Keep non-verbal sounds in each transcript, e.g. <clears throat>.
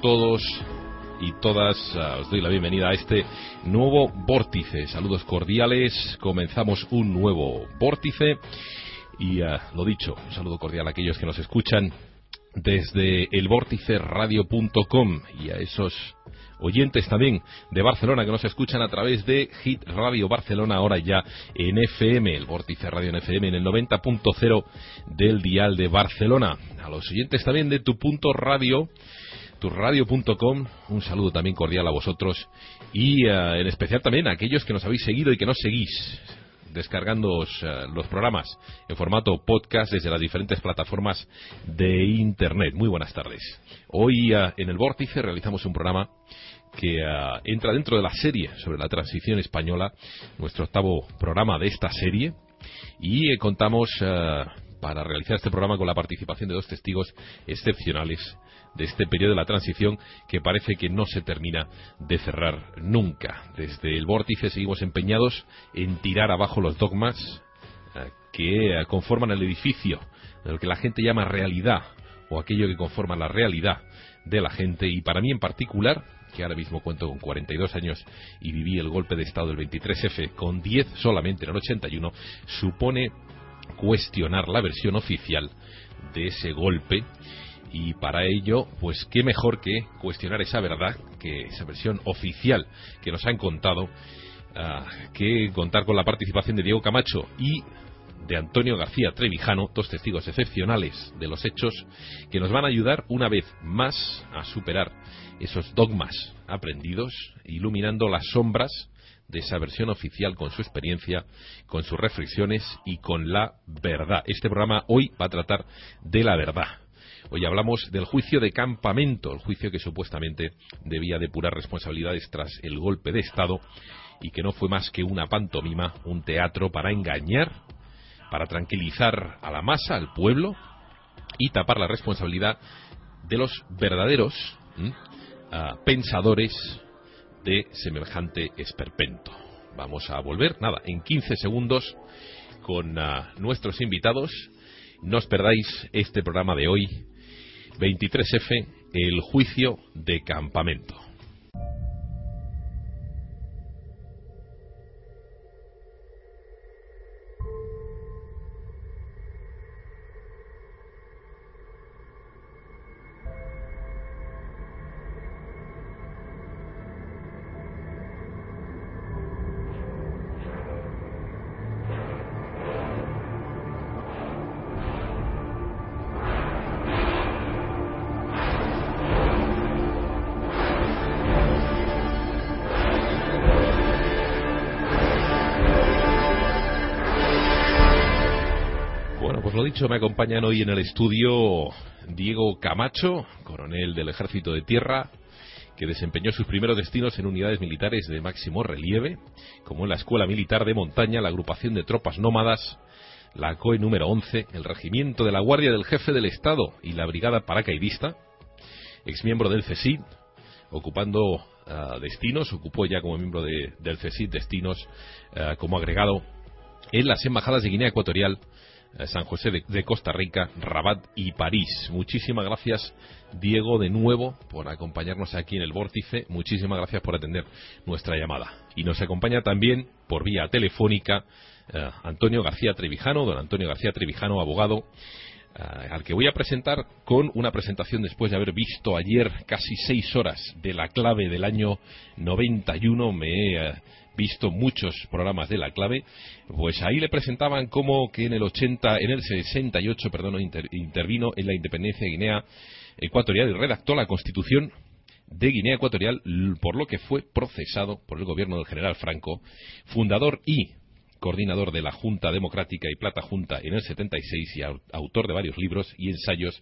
todos y todas. Uh, os doy la bienvenida a este nuevo vórtice. Saludos cordiales. Comenzamos un nuevo vórtice. Y uh, lo dicho, un saludo cordial a aquellos que nos escuchan desde elvórticeradio.com y a esos oyentes también de Barcelona que nos escuchan a través de Hit Radio Barcelona, ahora ya en FM, el Vórtice Radio en FM, en el 90.0 del Dial de Barcelona. A los oyentes también de tu punto radio turradio.com. Un saludo también cordial a vosotros y eh, en especial también a aquellos que nos habéis seguido y que nos seguís descargando eh, los programas en formato podcast desde las diferentes plataformas de Internet. Muy buenas tardes. Hoy eh, en el Vórtice realizamos un programa que uh, entra dentro de la serie sobre la transición española, nuestro octavo programa de esta serie, y contamos uh, para realizar este programa con la participación de dos testigos excepcionales de este periodo de la transición que parece que no se termina de cerrar nunca. Desde el vórtice seguimos empeñados en tirar abajo los dogmas uh, que conforman el edificio, lo que la gente llama realidad o aquello que conforma la realidad de la gente y para mí en particular que ahora mismo cuento con 42 años y viví el golpe de Estado del 23F con 10 solamente en el 81, supone cuestionar la versión oficial de ese golpe. Y para ello, pues qué mejor que cuestionar esa verdad, que esa versión oficial que nos han contado, uh, que contar con la participación de Diego Camacho y de Antonio García Trevijano, dos testigos excepcionales de los hechos, que nos van a ayudar una vez más a superar esos dogmas aprendidos, iluminando las sombras de esa versión oficial con su experiencia, con sus reflexiones y con la verdad. Este programa hoy va a tratar de la verdad. Hoy hablamos del juicio de campamento, el juicio que supuestamente debía depurar responsabilidades tras el golpe de Estado y que no fue más que una pantomima, un teatro para engañar, para tranquilizar a la masa, al pueblo y tapar la responsabilidad de los verdaderos pensadores de semejante esperpento. Vamos a volver, nada, en 15 segundos con nuestros invitados. No os perdáis este programa de hoy, 23F, el juicio de campamento. Me acompañan hoy en el estudio Diego Camacho, coronel del Ejército de Tierra, que desempeñó sus primeros destinos en unidades militares de máximo relieve, como en la Escuela Militar de Montaña, la Agrupación de Tropas Nómadas, la COE número 11, el Regimiento de la Guardia del Jefe del Estado y la Brigada Paracaidista, exmiembro del CESID, ocupando uh, destinos, ocupó ya como miembro de, del CESID destinos uh, como agregado en las embajadas de Guinea Ecuatorial, San José de, Costa Rica, Rabat y París. Muchísimas gracias, Diego, de nuevo, por acompañarnos aquí en el Vórtice. Muchísimas gracias por atender nuestra llamada. Y nos acompaña también por vía telefónica eh, Antonio García Trevijano, don Antonio García Trevijano, abogado. Eh, al que voy a presentar con una presentación después de haber visto ayer casi seis horas de la clave del año 91. Me he visto muchos programas de la clave, pues ahí le presentaban como que en el 80, en el 68, perdón, intervino en la independencia de Guinea Ecuatorial y redactó la Constitución de Guinea Ecuatorial, por lo que fue procesado por el gobierno del general Franco, fundador y coordinador de la Junta Democrática y Plata Junta en el 76 y autor de varios libros y ensayos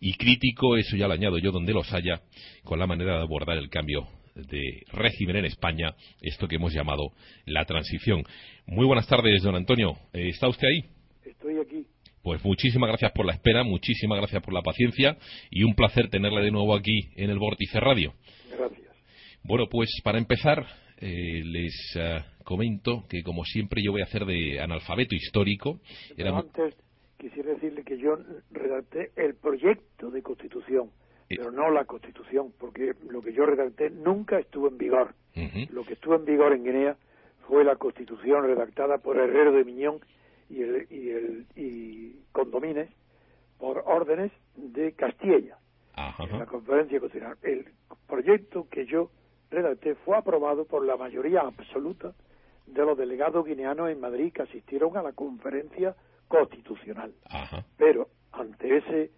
y crítico, eso ya lo añado yo donde los haya, con la manera de abordar el cambio de régimen en España, esto que hemos llamado la transición. Muy buenas tardes, don Antonio. Eh, ¿Está usted ahí? Estoy aquí. Pues muchísimas gracias por la espera, muchísimas gracias por la paciencia y un placer tenerle de nuevo aquí en el Vórtice Radio. Gracias. Bueno, pues para empezar, eh, les uh, comento que como siempre yo voy a hacer de analfabeto histórico. Pero Era... antes quisiera decirle que yo redacté el proyecto de constitución pero no la Constitución, porque lo que yo redacté nunca estuvo en vigor. Lo que estuvo en vigor en Guinea fue la Constitución redactada por Herrero de Miñón y, el, y, el, y Condomines por órdenes de Castilla, en la conferencia constitucional. El proyecto que yo redacté fue aprobado por la mayoría absoluta de los delegados guineanos en Madrid que asistieron a la conferencia constitucional. Pero ante ese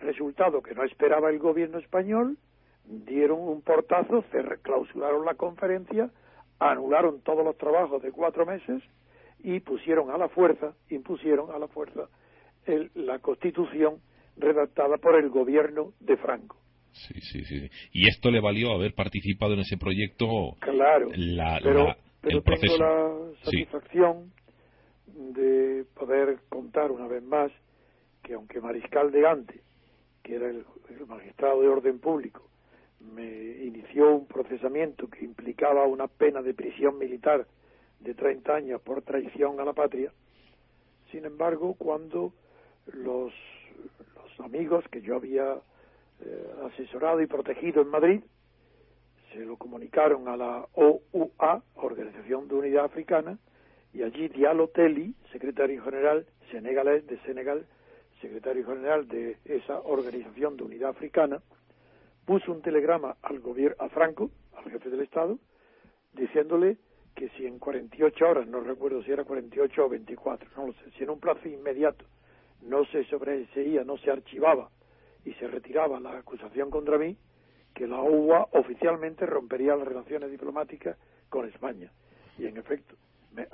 resultado que no esperaba el gobierno español, dieron un portazo, se clausuraron la conferencia, anularon todos los trabajos de cuatro meses y pusieron a la fuerza, impusieron a la fuerza el, la constitución redactada por el gobierno de Franco. Sí, sí, sí. Y esto le valió haber participado en ese proyecto. Claro. pero, tengo la satisfacción de poder contar una vez más que aunque Mariscal de Gante, que era el, magistrado de orden público, me inició un procesamiento que implicaba una pena de prisión militar de 30 años por traición a la patria, sin embargo, cuando los, amigos que yo había eh, asesorado y protegido en Madrid se lo comunicaron a la OUA, Organización de Unidad Africana, y allí Diallo Telly, secretario general senegalés de Senegal, secretario general de esa Organización de Unidad Africana, puso un telegrama al gobierno, a Franco, al jefe del Estado, diciéndole que si en 48 horas, no recuerdo si era 48 o 24, no lo sé, si en un plazo inmediato no se sobreseía, no se archivaba y se retiraba la acusación contra mí, que la OUA oficialmente rompería las relaciones diplomáticas con España. Y en efecto, me,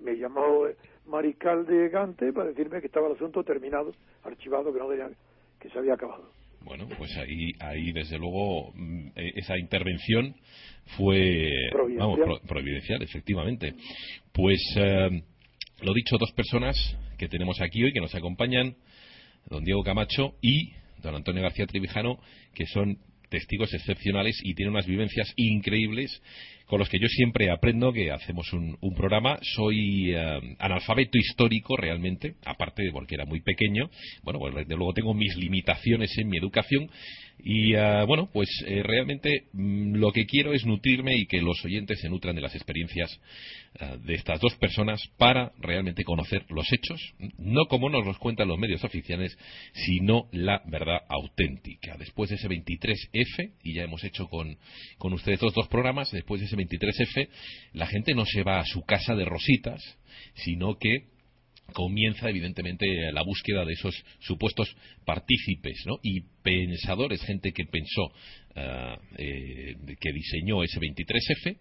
me llamó Mariscal de Gante para decirme que estaba el asunto terminado, archivado, que no que se había acabado. Bueno, pues ahí, ahí desde luego mm, e, esa intervención fue providencial, efectivamente. Pues eh, lo dicho, dos personas que tenemos aquí hoy que nos acompañan, don Diego Camacho y don Antonio García Trivijano, que son testigos excepcionales y tienen unas vivencias increíbles con los que yo siempre aprendo que hacemos un, programa. Soy eh, analfabeto histórico realmente, aparte de porque era muy pequeño. Bueno, pues desde luego tengo mis limitaciones en mi educación y eh, bueno, pues eh, realmente mm, lo que quiero es nutrirme y que los oyentes se nutran de las experiencias de estas dos personas para realmente conocer los hechos, no como nos los cuentan los medios oficiales, sino la verdad auténtica. Después de ese 23F, y ya hemos hecho con, con ustedes dos, dos programas, después de ese 23F, la gente no se va a su casa de rositas, sino que comienza evidentemente la búsqueda de esos supuestos partícipes ¿no? y pensadores, gente que pensó, eh, que diseñó ese 23F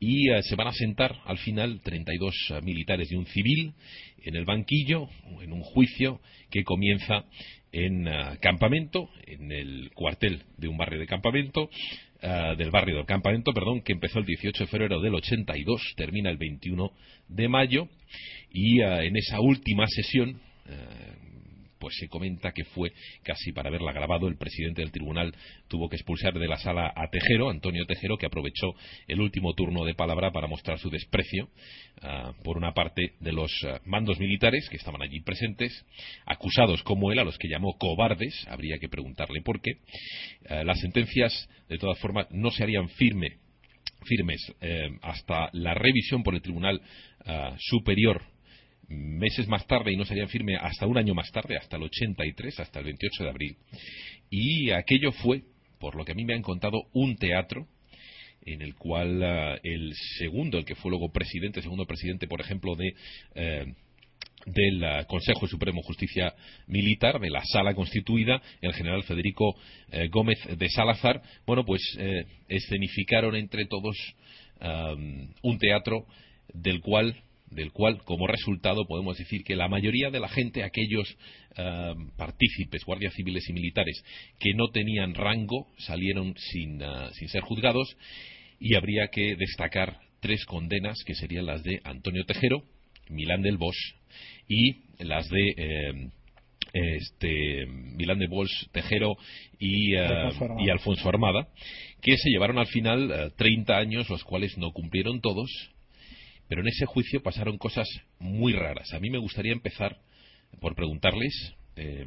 y eh, se van a sentar al final 32 militares y un civil en el banquillo, en un juicio que comienza en campamento, en el cuartel de un barrio de campamento, eh, del barrio del campamento, perdón, que empezó el 18 de febrero del 82, termina el 21 de mayo, y eh, en esa última sesión eh, pues se comenta que fue casi para haberla grabado el presidente del tribunal tuvo que expulsar de la sala a Tejero, Antonio Tejero, que aprovechó el último turno de palabra para mostrar su desprecio ah, por una parte de los ah, mandos militares que estaban allí presentes, acusados como él, a los que llamó cobardes, habría que preguntarle por qué. Ah, las sentencias, de todas formas, no se harían firme firmes eh, hasta la revisión por el Tribunal Superior meses más tarde y no serían firme hasta un año más tarde, hasta el 83, hasta el 28 de abril. Y aquello fue, por lo que a mí me han contado, un teatro en el cual ah, el segundo, el que fue luego presidente, segundo presidente, por ejemplo, de eh, del ah, Consejo Supremo de Justicia Militar, de la sala constituida, el general Federico eh, Gómez de Salazar, bueno, pues eh, escenificaron entre todos un teatro del cual del cual, como resultado, podemos decir que la mayoría de la gente, aquellos eh, partícipes, guardias civiles y militares, que no tenían rango, salieron sin, eh, sin ser juzgados, y habría que destacar tres condenas, que serían las de Antonio Tejero, Milán del Bosch, y las de eh, este, Milán de Bosch, Tejero y, y, Alfonso Armada, que se llevaron al final 30 años, los cuales no cumplieron todos, pero en ese juicio pasaron cosas muy raras. A mí me gustaría empezar por preguntarles, eh,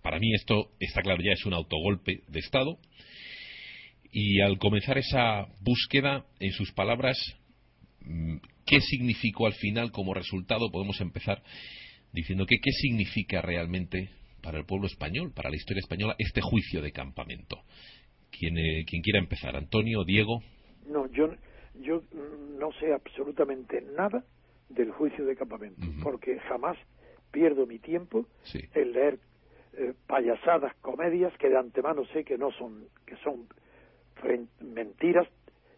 para mí esto está claro ya es un autogolpe de Estado. Y al comenzar esa búsqueda, en sus palabras, mm, ¿qué significó al final como resultado? Podemos empezar diciendo que qué significa realmente para el pueblo español, para la historia española, este juicio de campamento. ¿Quién, eh, quiera empezar? ¿Antonio? ¿Diego? No, yo, yo no sé absolutamente nada del juicio de campamento, porque jamás pierdo mi tiempo en leer eh, payasadas, comedias que de antemano sé que no son, que son mentiras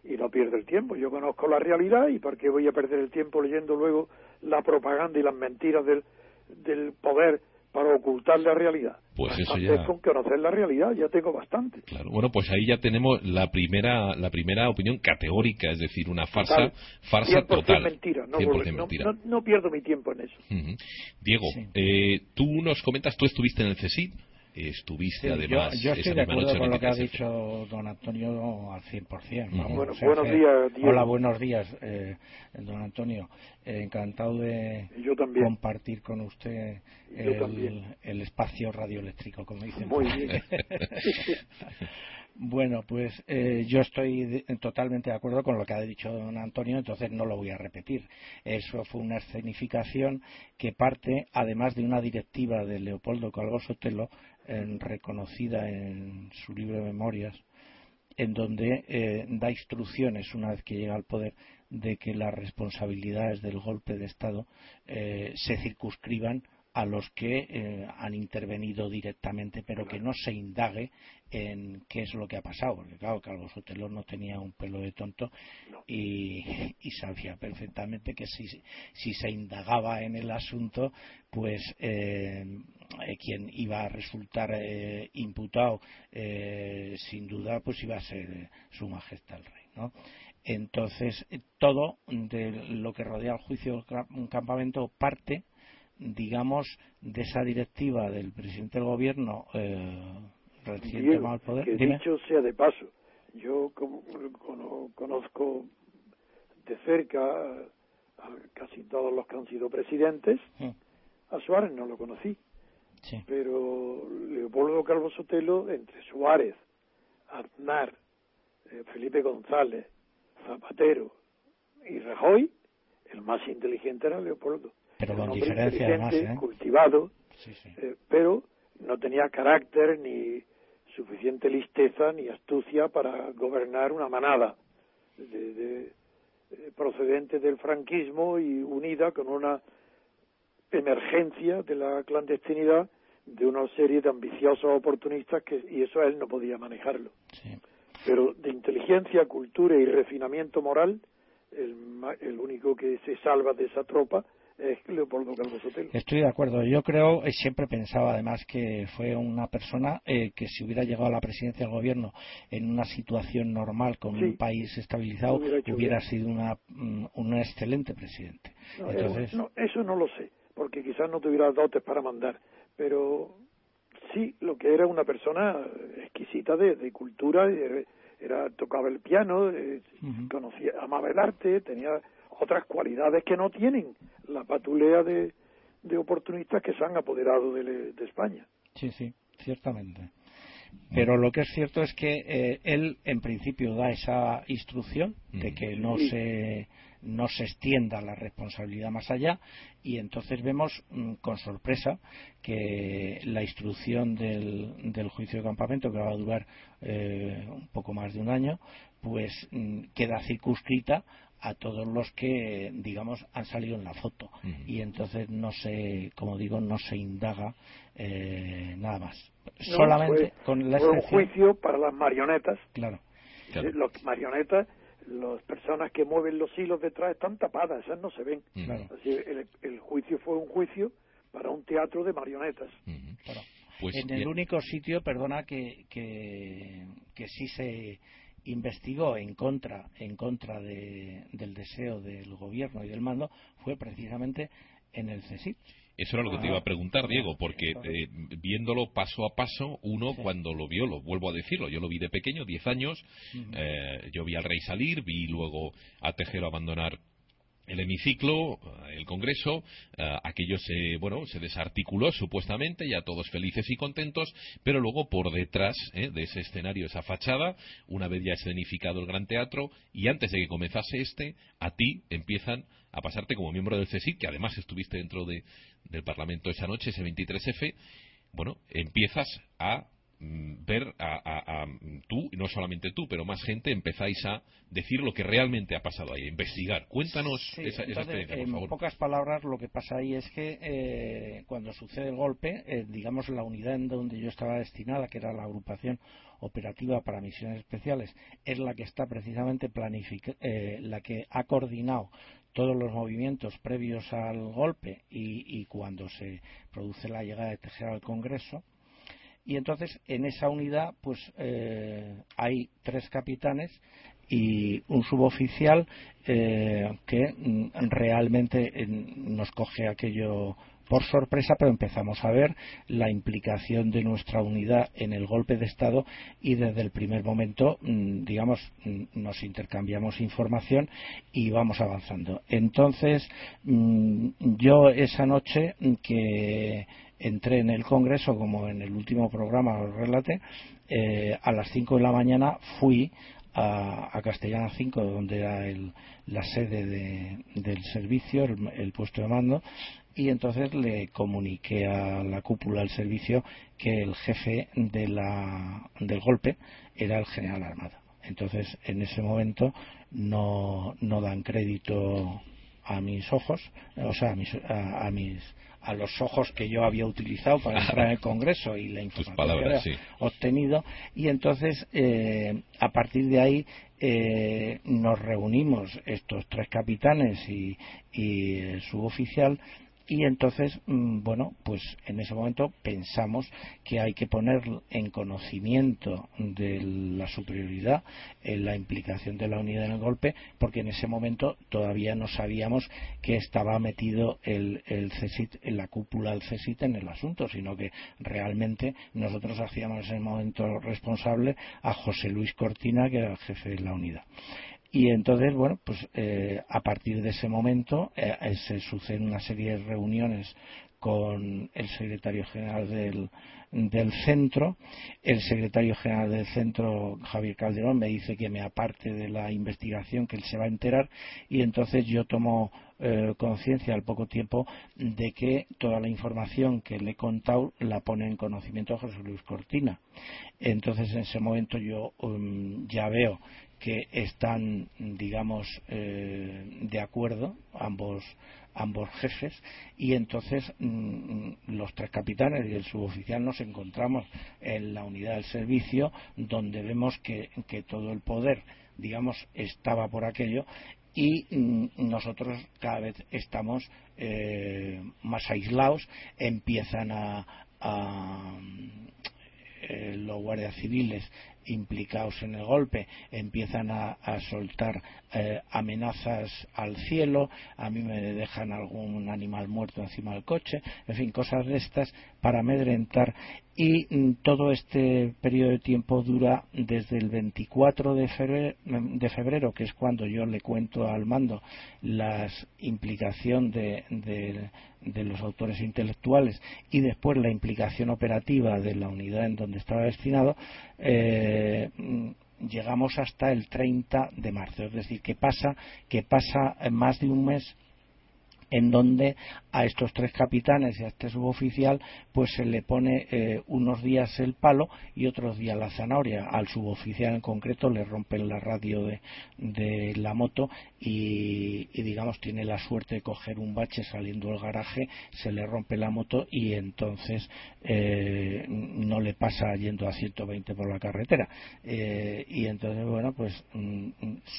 y no pierdo el tiempo. Yo conozco la realidad y ¿por qué voy a perder el tiempo leyendo luego la propaganda y las mentiras del, del poder para ocultar la realidad. Pues eso ya. con conocer la realidad ya tengo bastante. Claro. Bueno, pues ahí ya tenemos la primera la primera opinión categórica, es decir, una farsa farsa total. Mentira, no, mentira. No, pierdo mi tiempo en eso. Diego, eh, tú nos comentas, tú estuviste en el CSIC estuviste además. Yo, estoy de acuerdo con lo que ha dicho don Antonio al 100%. bueno, buenos días. Hola, buenos días, eh, don Antonio. Eh, encantado de compartir con usted el, el, espacio radioeléctrico, como dicen. Muy bien. <laughs> <laughs> Bueno, pues eh, yo estoy totalmente de acuerdo con lo que ha dicho don Antonio, entonces no lo voy a repetir. Eso fue una escenificación que parte, además de una directiva de Leopoldo Calvo Sotelo, reconocida en su libro de memorias, en donde eh, da instrucciones, una vez que llega al poder, de que las responsabilidades del golpe de Estado eh, se circunscriban a los que eh, han intervenido directamente, pero que no se indague en qué es lo que ha pasado, porque claro, Calvo Sotelo no tenía un pelo de tonto y, sabía perfectamente que si, si, se indagaba en el asunto, pues eh, eh, quien iba a resultar imputado, sin duda, pues iba a ser su majestad el rey, ¿no? Entonces, todo de lo que rodea el juicio un campamento parte digamos, de esa directiva del presidente del gobierno eh, recién tomado poder. Que dicho sea de paso, yo como, conozco de cerca a, casi todos los que han sido presidentes, a Suárez no lo conocí, pero Leopoldo Calvo Sotelo, entre Suárez, Aznar, eh, Felipe González, Zapatero y Rajoy, el más inteligente era Leopoldo pero con diferencia además, ¿eh? cultivado, eh, pero no tenía carácter ni suficiente listeza ni astucia para gobernar una manada de, procedente del franquismo y unida con una emergencia de la clandestinidad de una serie de ambiciosos oportunistas que y eso él no podía manejarlo. Pero de inteligencia, cultura y refinamiento moral, el, el único que se salva de esa tropa <laughs> Leopoldo Estoy de acuerdo. Yo creo, y siempre pensaba además que fue una persona eh, que si hubiera llegado a la presidencia del gobierno en una situación normal, con un país estabilizado, hubiera, sido una, mm, un excelente presidente. eso no lo sé, porque quizás no tuviera dotes para mandar, pero sí, lo que era una persona exquisita de, cultura, era tocaba el piano, eh, conocía, amaba el arte, tenía otras cualidades que no tienen la patulea de, de oportunistas que se han apoderado de, España. Sí, sí, ciertamente. Pero lo que es cierto es que eh, él, en principio, da esa instrucción de que no se no se extienda la responsabilidad más allá y entonces vemos mm, con sorpresa que la instrucción del, del, juicio de campamento que va a durar eh, un poco más de un año pues mm, queda circunscrita a todos los que, digamos, han salido en la foto. Y entonces no se, como digo, no se indaga eh, nada más. Solamente con la un juicio para las marionetas. Claro. claro. Las marionetas, las personas que mueven los hilos detrás están tapadas, esas no se ven. Así, el, juicio fue un juicio para un teatro de marionetas. Pues en el único sitio, perdona, que, que, que sí se investigó en contra, en contra del deseo del gobierno y del mando fue precisamente en el CSIC. Eso era lo que te iba a preguntar, Diego, porque eh, viéndolo paso a paso, uno cuando lo vio, lo vuelvo a decirlo, yo lo vi de pequeño, 10 años, eh, yo vi al rey salir, vi luego a Tejero abandonar el hemiciclo, el Congreso, aquello se, bueno, se desarticuló supuestamente, ya todos felices y contentos, pero luego por detrás de ese escenario, esa fachada, una vez ya escenificado el Gran Teatro, y antes de que comenzase este, a ti empiezan a pasarte como miembro del CSIC, que además estuviste dentro del Parlamento esa noche, ese 23F, bueno, empiezas a ver a, tú, y no solamente tú, pero más gente, empezáis a decir lo que realmente ha pasado ahí, a investigar. Cuéntanos esa, experiencia, por favor. En pocas palabras, lo que pasa ahí es que eh, cuando sucede el golpe, eh, digamos, la unidad en donde yo estaba destinada, que era la agrupación operativa para misiones especiales, es la que está precisamente planificada, eh, la que ha coordinado todos los movimientos previos al golpe y, y cuando se produce la llegada de Tejera al Congreso y entonces en esa unidad pues eh, hay tres capitanes y un suboficial eh, que mm, realmente nos coge aquello por sorpresa, pero empezamos a ver la implicación de nuestra unidad en el golpe de Estado y desde el primer momento, mm, digamos, mm, nos intercambiamos información y vamos avanzando. Entonces, yo esa noche que entré en el Congreso, como en el último programa os relate, eh, a las 5 de la mañana fui a, Castellana 5, donde era la sede del servicio, el, puesto de mando, y entonces le comuniqué a la cúpula del servicio que el jefe de la, del golpe era el general Armada. Entonces, en ese momento no, no dan crédito a mis ojos, o sea, a mis, a mis a los ojos que yo había utilizado para entrar en el Congreso y la información que había obtenido. Y entonces eh, a partir de ahí eh, nos reunimos estos tres capitanes y, y el suboficial y entonces, mm, bueno, pues en ese momento pensamos que hay que poner en conocimiento de la superioridad en la implicación de la unidad en el golpe, porque en ese momento todavía no sabíamos que estaba metido el, el CESIT, la cúpula del CESIT en el asunto, sino que realmente nosotros hacíamos en ese momento responsable a José Luis Cortina, que era el jefe de la unidad. Y entonces, bueno, pues eh, a partir de ese momento eh, eh, se suceden una serie de reuniones con el secretario general del, del centro. El secretario general del centro, Javier Calderón, me dice que me aparte de la investigación, que él se va a enterar, y entonces yo tomo conciencia al poco tiempo de que toda la información que le he contado la pone en conocimiento José Luis Cortina. Entonces, en ese momento yo um, ya veo que están, digamos, eh, de acuerdo ambos, ambos jefes y entonces mm, los tres capitanes y el suboficial nos encontramos en la unidad del servicio donde vemos que, todo el poder, digamos, estaba por aquello y mm, nosotros cada vez estamos eh, más aislados, empiezan a, eh, los guardias civiles implicados en el golpe empiezan a, soltar eh, amenazas al cielo, a mí me dejan algún animal muerto encima del coche, en fin, cosas de estas para amedrentar y mm, todo este periodo de tiempo dura desde el 24 de febrero, de febrero, que es cuando yo le cuento al mando la implicación de, de, los autores intelectuales y después la implicación operativa de la unidad en donde estaba destinado, eh, mm, llegamos hasta el 30 de marzo. Es decir, que pasa, que pasa más de un mes en donde a estos tres capitanes y a este suboficial pues se le pone eh, unos días el palo y otros días la zanahoria. Al suboficial en concreto le rompen la radio de, la moto y, digamos tiene la suerte de coger un bache saliendo del garaje, se le rompe la moto y entonces eh, no le pasa yendo a 120 por la carretera. Eh, y entonces, bueno, pues mm,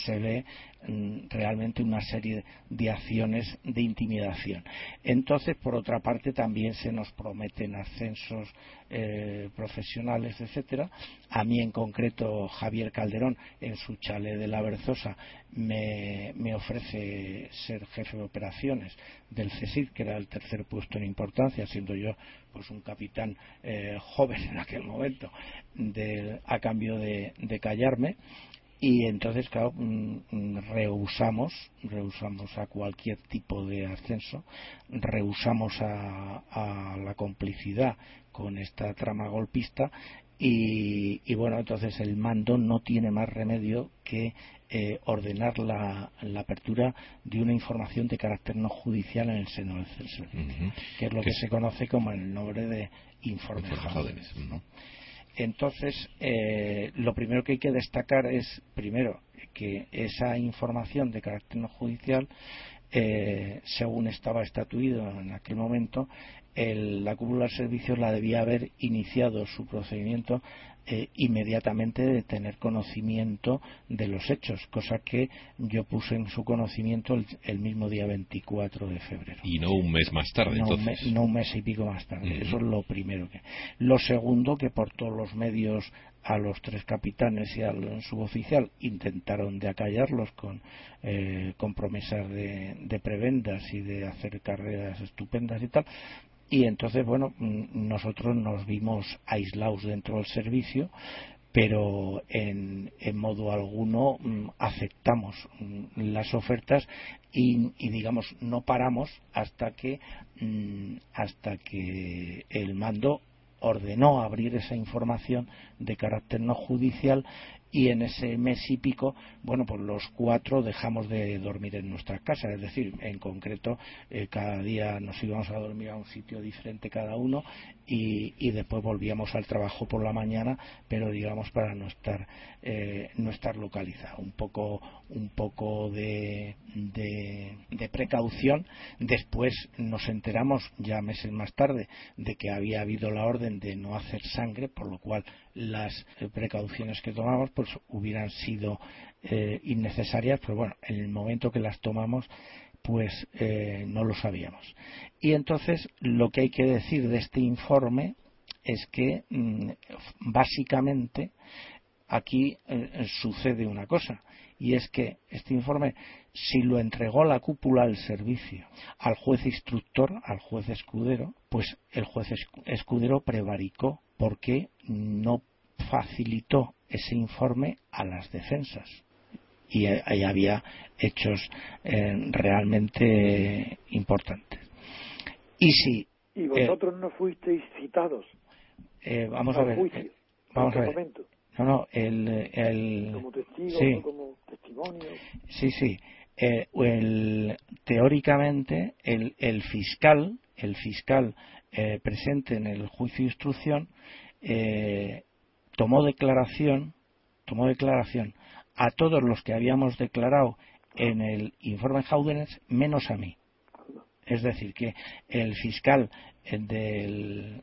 se ve mm, realmente una serie de acciones de intimidación. Entonces, por otra parte, también se nos prometen ascensos eh, profesionales, etcétera. A mí, en concreto, Javier Calderón, en su chale de la Berzosa, me, ofrece ser jefe de operaciones del CESID, que era el tercer puesto en importancia, siendo yo pues un capitán eh, joven en aquel momento, a cambio de callarme y entonces claro mm, mm, rehusamos rehusamos a cualquier tipo de ascenso rehusamos a, a la complicidad con esta trama golpista y, y, bueno entonces el mando no tiene más remedio que eh, ordenar la, la, apertura de una información de carácter no judicial en el seno del censo que es lo que, se conoce como el nombre de informe jóvenes ¿no? Entonces, eh, lo primero que hay que destacar es, primero, que esa información de carácter no judicial, eh, según estaba estatuido en aquel momento, la cúpula de servicios la debía haber iniciado su procedimiento eh, inmediatamente de tener conocimiento de los hechos, cosa que yo puse en su conocimiento el, mismo día 24 de febrero. Y no un mes más tarde, no entonces. Un no un mes y pico más tarde. Eso es lo primero. que Lo segundo, que por todos los medios a los tres capitanes y al suboficial intentaron de acallarlos con, eh, con promesas de, de prebendas y de hacer carreras estupendas y tal, y entonces, bueno, mm, nosotros nos vimos aislados dentro del servicio, pero en, modo alguno mm, aceptamos mm, las ofertas y, digamos no paramos hasta que hasta que el mando ordenó abrir esa información de carácter no judicial y en ese mes y pico, bueno, pues los cuatro dejamos de dormir en nuestras casas, es decir, en concreto, eh, cada día nos íbamos a dormir a un sitio diferente cada uno y, después volvíamos al trabajo por la mañana, pero digamos para no estar, eh, no estar localizado. Un poco, un poco de, de precaución. Después nos enteramos, ya meses más tarde, de que había habido la orden de no hacer sangre, por lo cual las precauciones que tomamos pues hubieran sido eh, innecesarias, pero bueno, en el momento que las tomamos pues eh, no lo sabíamos. Y entonces lo que hay que decir de este informe es que mm, básicamente aquí eh, sucede una cosa y es que este informe si lo entregó la cúpula del servicio al juez instructor, al juez escudero, pues el juez escudero prevaricó porque no facilitó ese informe a las defensas y ahí había hechos eh, realmente importantes. Y si y vosotros no fuisteis citados. Eh, vamos a ver. Eh, vamos a ver. Momento? No, no, el, el como testigo, sí. como testimonio. Sí, sí. el, teóricamente, el, el fiscal, el fiscal presente en el juicio de instrucción, tomó declaración, tomó declaración a todos los que habíamos declarado en el informe Jaudenes, menos a mí. Es decir, que el fiscal de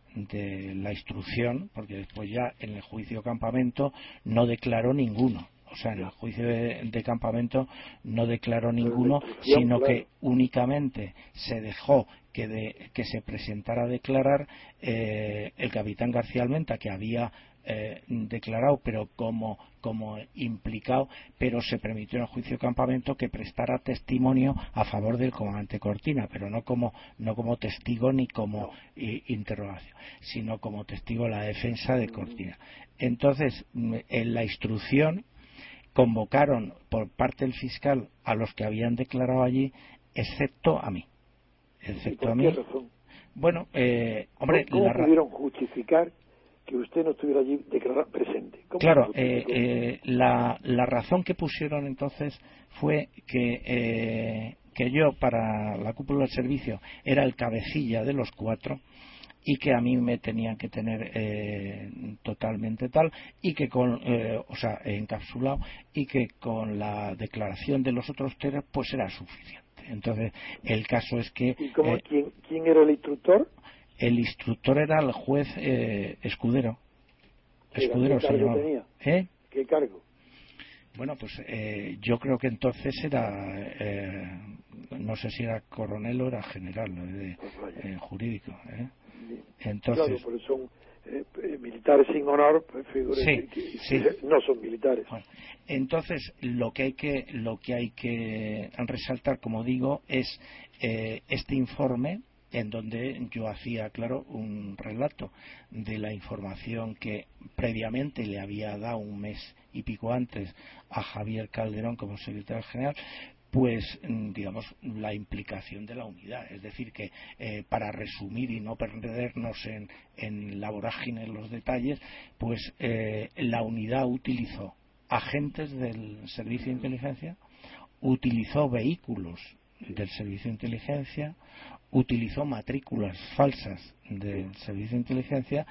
la instrucción, porque después ya en el juicio campamento no declaró ninguno. O sea, en el juicio de, campamento no declaró ninguno, sino que únicamente se dejó que, que se presentara a declarar eh, el capitán García Almenta, que había eh, declarado, pero como, como implicado, pero se permitió en el juicio de campamento que prestara testimonio a favor del comandante Cortina, pero no como, no como testigo ni como interrogación, sino como testigo de la defensa de Cortina. Entonces, en la instrucción convocaron por parte del fiscal a los que habían declarado allí, excepto a mí. Excepto a mí. Bueno, eh, hombre, ¿cómo, pudieron justificar que usted no estuviera allí presente. Claro, eh, eh, la, la, razón que pusieron entonces fue que, eh, que yo para la cúpula del servicio era el cabecilla de los cuatro y que a mí me tenían que tener totalmente tal y que con o sea encapsulado y que con la declaración de los otros tres pues era suficiente. Entonces el caso es que ¿Y cómo, ¿quién, quién era el instructor el instructor era el juez eh, Escudero. Escudero ¿Qué llamaba. Tenía? ¿Eh? ¿Qué cargo? Bueno, pues eh, yo creo que entonces era, eh, no sé si era coronel o era general de, pues jurídico. Entonces, claro, son militares sin honor, pues sí, sí. <laughs> no son militares. entonces, lo que hay que lo que hay que resaltar, como digo, es este informe en donde yo hacía, claro, un relato de la información que previamente le había dado un mes y pico antes a Javier Calderón como secretario general, pues mm, digamos la implicación de la unidad. Es decir que eh, para resumir y no perdernos en, en la vorágine en los detalles pues eh, la unidad utilizó agentes del servicio de inteligencia utilizó vehículos del servicio de inteligencia utilizó matrículas falsas del servicio de inteligencia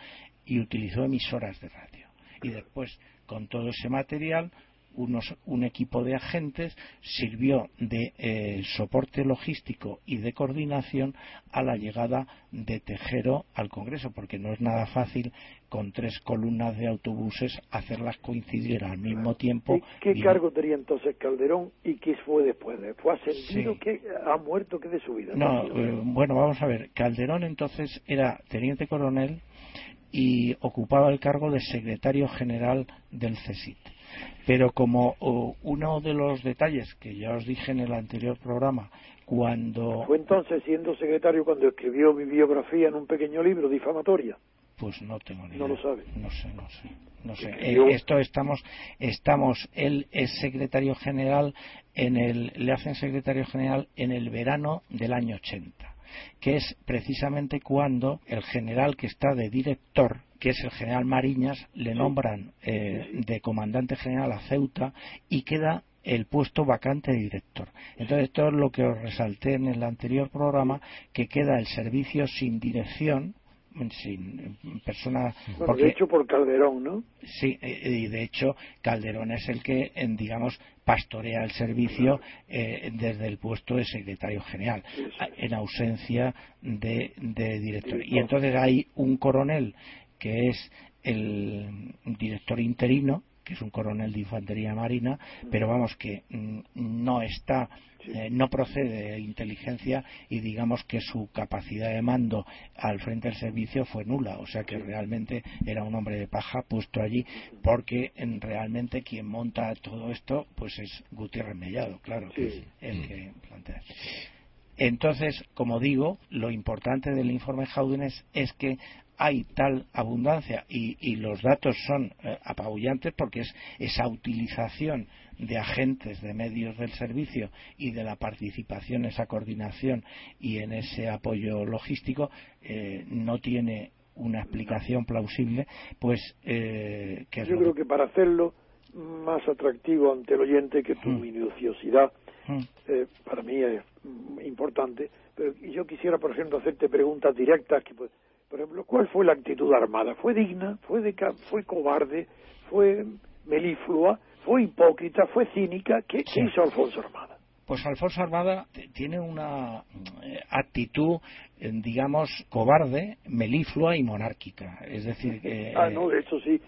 y utilizó emisoras de radio. Y después con todo ese material un equipo de agentes sirvió de eh, soporte logístico y de coordinación a la llegada de Tejero al Congreso, porque no es nada fácil con tres columnas de autobuses hacerlas coincidir al mismo tiempo. ¿Qué, cargo tenía entonces Calderón y qué fue después? ¿Fue ascendido? que ¿Ha muerto? ¿Qué de su vida? No, eh, bueno, vamos a ver. Calderón entonces era teniente coronel y ocupaba el cargo de secretario general del CESIT pero como uno de los detalles que ya os dije en el anterior programa, cuando... ¿Fue entonces siendo secretario cuando escribió mi biografía en un pequeño libro difamatoria? Pues no tengo ni idea. No lo sabe. No sé, no sé. No sé. Eh, esto estamos, estamos, él es secretario general en el, le hacen secretario general en el verano del año 80 que es precisamente cuando el general que está de director, que es el general Mariñas, le nombran eh, de comandante general a Ceuta y queda el puesto vacante de director. Entonces, esto es lo que os resalté en el anterior programa, que queda el servicio sin dirección, sin persona. de hecho, por Calderón, ¿no? Sí, y de hecho, Calderón es el que, digamos, pastorea el servicio eh, desde el puesto de secretario general, en ausencia de, de director. Y entonces hay un coronel que es el director interino, que es un coronel de infantería marina, pero vamos que mm, no está eh, no procede de inteligencia y digamos que su capacidad de mando al frente del servicio fue nula, o sea que realmente era un hombre de paja puesto allí porque realmente quien monta todo esto pues es Gutiérrez Mellado, claro, que es el mm. que plantea. Entonces, como digo, lo importante del informe Jaúdenes es que hay tal abundancia y, los datos son eh, apabullantes porque es esa utilización de agentes de medios del servicio y de la participación, esa coordinación y en ese apoyo logístico eh, no tiene una explicación plausible, pues eh, yo creo que para hacerlo más atractivo ante el oyente que tu mm. minuciosidad mm. Eh, para mí es importante, pero yo quisiera por ejemplo hacerte preguntas directas que pues, por ejemplo, ¿cuál fue la actitud armada? ¿Fue digna? ¿Fue, de, fue cobarde? ¿Fue meliflua? ¿Fue hipócrita? ¿Fue cínica? ¿Qué, hizo Alfonso Armada? Pues Alfonso Armada tiene una eh, actitud, eh, digamos, cobarde, meliflua y monárquica. Es decir, que. <laughs> ah, no, eso sí.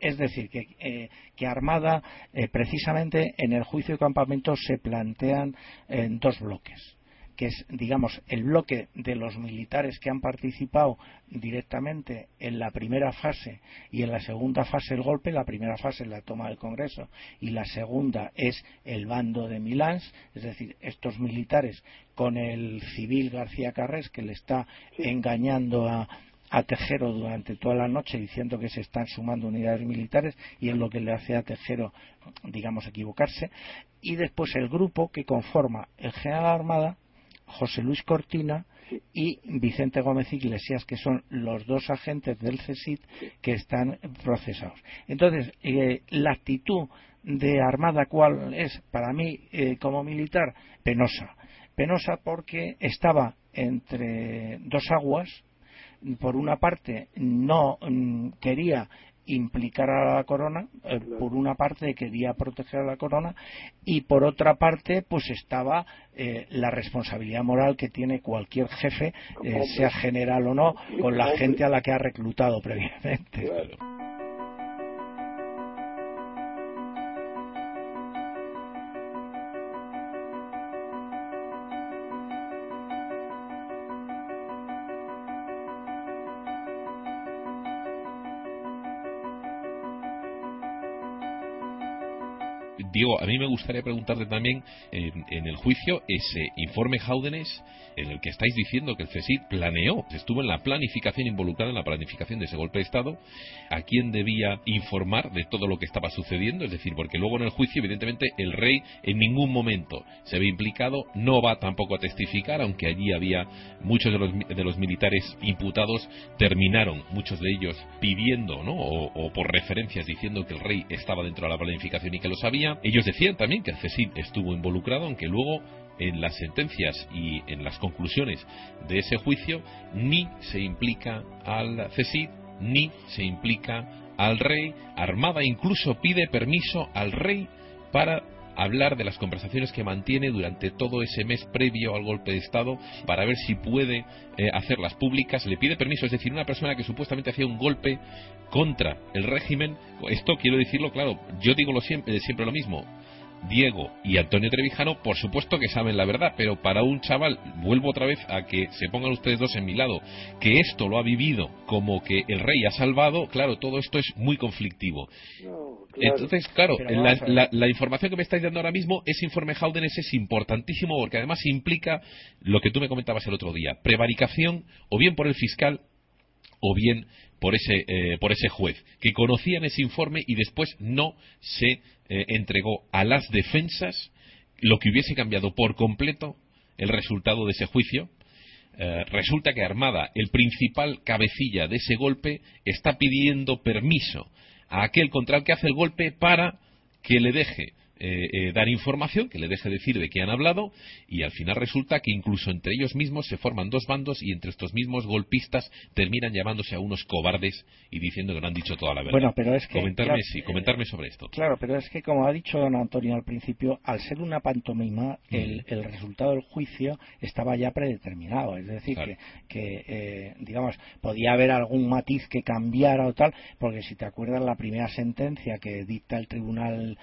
Es decir, que, que Armada, precisamente en el juicio de campamento, se plantean en dos bloques que es, digamos, el bloque de los militares que han participado directamente en la primera fase y en la segunda fase el golpe. La primera fase es la toma del Congreso y la segunda es el bando de Milán, es decir, estos militares con el civil García Carrés que le está engañando a, a Tejero durante toda la noche diciendo que se están sumando unidades militares y es lo que le hace a Tejero, digamos, equivocarse. Y después el grupo que conforma el general Armada, José Luis Cortina y Vicente Gómez Iglesias, que son los dos agentes del CESID que están procesados. Entonces, eh, la actitud de Armada, ¿cuál es? Para mí, eh, como militar, penosa. Penosa porque estaba entre dos aguas. Por una parte, no mm, quería implicar a la corona, eh, por una parte quería proteger a la corona y por otra parte pues estaba eh, la responsabilidad moral que tiene cualquier jefe, eh, sea general o no, con la gente a la que ha reclutado previamente. Diego, a mí me gustaría preguntarte también en, el juicio ese informe Haudenes en el que estáis diciendo que el CSIC planeó, estuvo en la planificación, involucrada en la planificación de ese golpe de Estado, a quién debía informar de todo lo que estaba sucediendo, es decir, porque luego en el juicio, evidentemente, el rey en ningún momento se ve implicado, no va tampoco a testificar, aunque allí había muchos de los, de los militares imputados, terminaron muchos de ellos pidiendo, ¿no? O, por referencias diciendo que el rey estaba dentro de la planificación y que lo sabía. Ellos decían también que el estuvo involucrado, aunque luego en las sentencias y en las conclusiones de ese juicio ni se implica al CSIC ni se implica al rey. Armada incluso pide permiso al rey para hablar de las conversaciones que mantiene durante todo ese mes previo al golpe de Estado para ver si puede eh, hacerlas públicas. Le pide permiso, es decir, una persona que supuestamente hacía un golpe contra el régimen. Esto quiero decirlo claro, yo digo siempre, siempre lo mismo. Diego y Antonio Trevijano, por supuesto que saben la verdad, pero para un chaval, vuelvo otra vez a que se pongan ustedes dos en mi lado, que esto lo ha vivido como que el rey ha salvado, claro, todo esto es muy conflictivo. Entonces, claro, la, información que me estáis dando ahora mismo, ese informe Haudenes es importantísimo porque además implica lo que tú me comentabas el otro día, prevaricación o bien por el fiscal o bien por ese, eh, por ese juez, que conocían ese informe y después no se eh, entregó a las defensas lo que hubiese cambiado por completo el resultado de ese juicio. Eh, resulta que Armada, el principal cabecilla de ese golpe, está pidiendo permiso a aquel contra el que hace el golpe para que le deje eh, eh, dar información, que le deje decir de qué han hablado, y al final resulta que incluso entre ellos mismos se forman dos bandos y entre estos mismos golpistas terminan llamándose a unos cobardes y diciendo que no han dicho toda la verdad. Bueno, pero es que. Comentarme, sí, comentarme sobre esto. Claro, pero es que, como ha dicho don Antonio al principio, al ser una pantomima, el, el resultado del juicio estaba ya predeterminado. Es decir, que, eh, digamos, podía haber algún matiz que cambiara o tal, porque si te acuerdas, la primera sentencia que dicta el Tribunal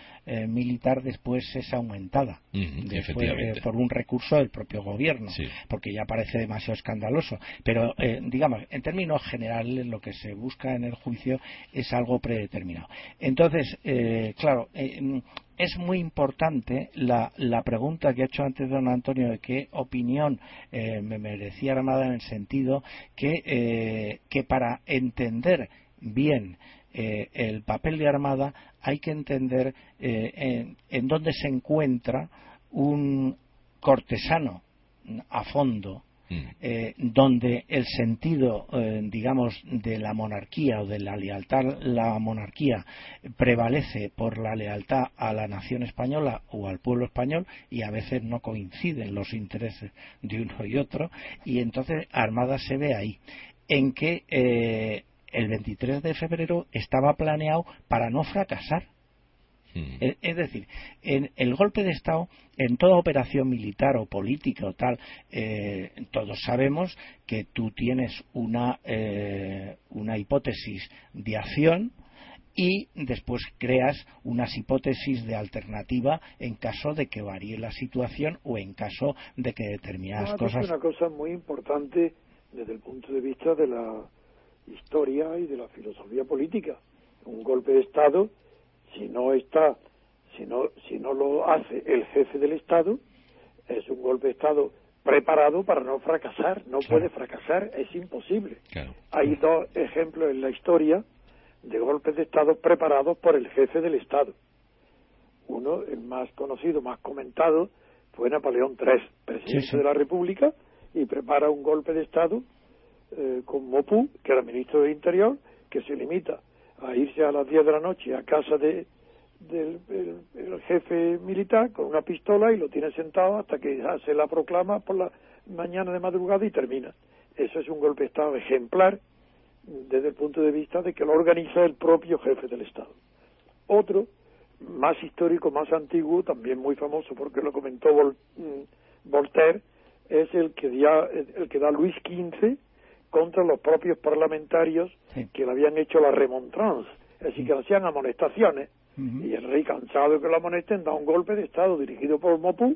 Militar después es aumentada eh, por un recurso del propio gobierno, porque ya parece demasiado escandaloso. Pero, eh, digamos, en términos generales, lo que se busca en el juicio es algo predeterminado. Entonces, eh, claro, es muy importante la, pregunta que ha hecho antes don Antonio de qué opinión me merecía Armada en el sentido que, que para entender bien eh, el papel de Armada hay que entender eh, en, dónde se encuentra un cortesano a fondo mm. eh, donde el sentido, digamos, de la monarquía o de la lealtad la monarquía prevalece por la lealtad a la nación española o al pueblo español y a veces no coinciden los intereses de uno y otro y entonces Armada se ve ahí en que el 23 de febrero estaba planeado para no fracasar. Hmm. Es decir, en el golpe de Estado, en toda operación militar o política o tal, eh, todos sabemos que tú tienes una, eh, una hipótesis de acción y después creas unas hipótesis de alternativa en caso de que varíe la situación o en caso de que determinadas cosas. Es una cosa muy importante desde el punto de vista de la historia y de la filosofía política. Un golpe de Estado, si no está, si no, si no lo hace el jefe del Estado, es un golpe de Estado preparado para no fracasar, no puede fracasar, es imposible. Hay dos ejemplos en la historia de golpes de Estado preparados por el jefe del Estado. Uno, el más conocido, más comentado, fue Napoleón III, presidente de la República, y prepara un golpe de Estado eh, con Mopú, que era ministro del Interior, que se limita a irse a las 10 de la noche a casa de, del jefe militar con una pistola y lo tiene sentado hasta que se la proclama por la mañana de madrugada y termina. Eso es un golpe de Estado ejemplar desde el punto de vista de que lo organiza el propio jefe del Estado. Otro, más histórico, más antiguo, también muy famoso porque lo comentó mm, Voltaire, es el que, da, el que da Luis XV contra los propios parlamentarios que le habían hecho la remontrance, es decir, que le hacían amonestaciones. Y el rey, cansado de que lo amonesten, da un golpe de Estado dirigido por Mopú,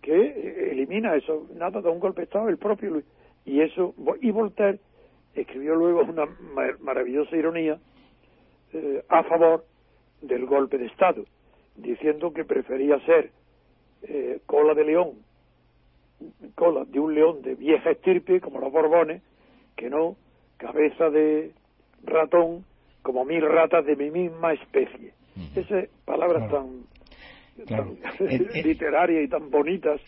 que eh, elimina eso, nada, da un golpe de Estado el propio Luis. Y eso, y Voltaire escribió luego una maravillosa ironía eh, a favor del golpe de Estado. diciendo que prefería ser eh, cola de león, cola de un león de vieja estirpe, como los Borbones, que no cabeza de ratón, como mil ratas de mi misma especie. Esas palabras tan, <laughs> literarias y tan bonitas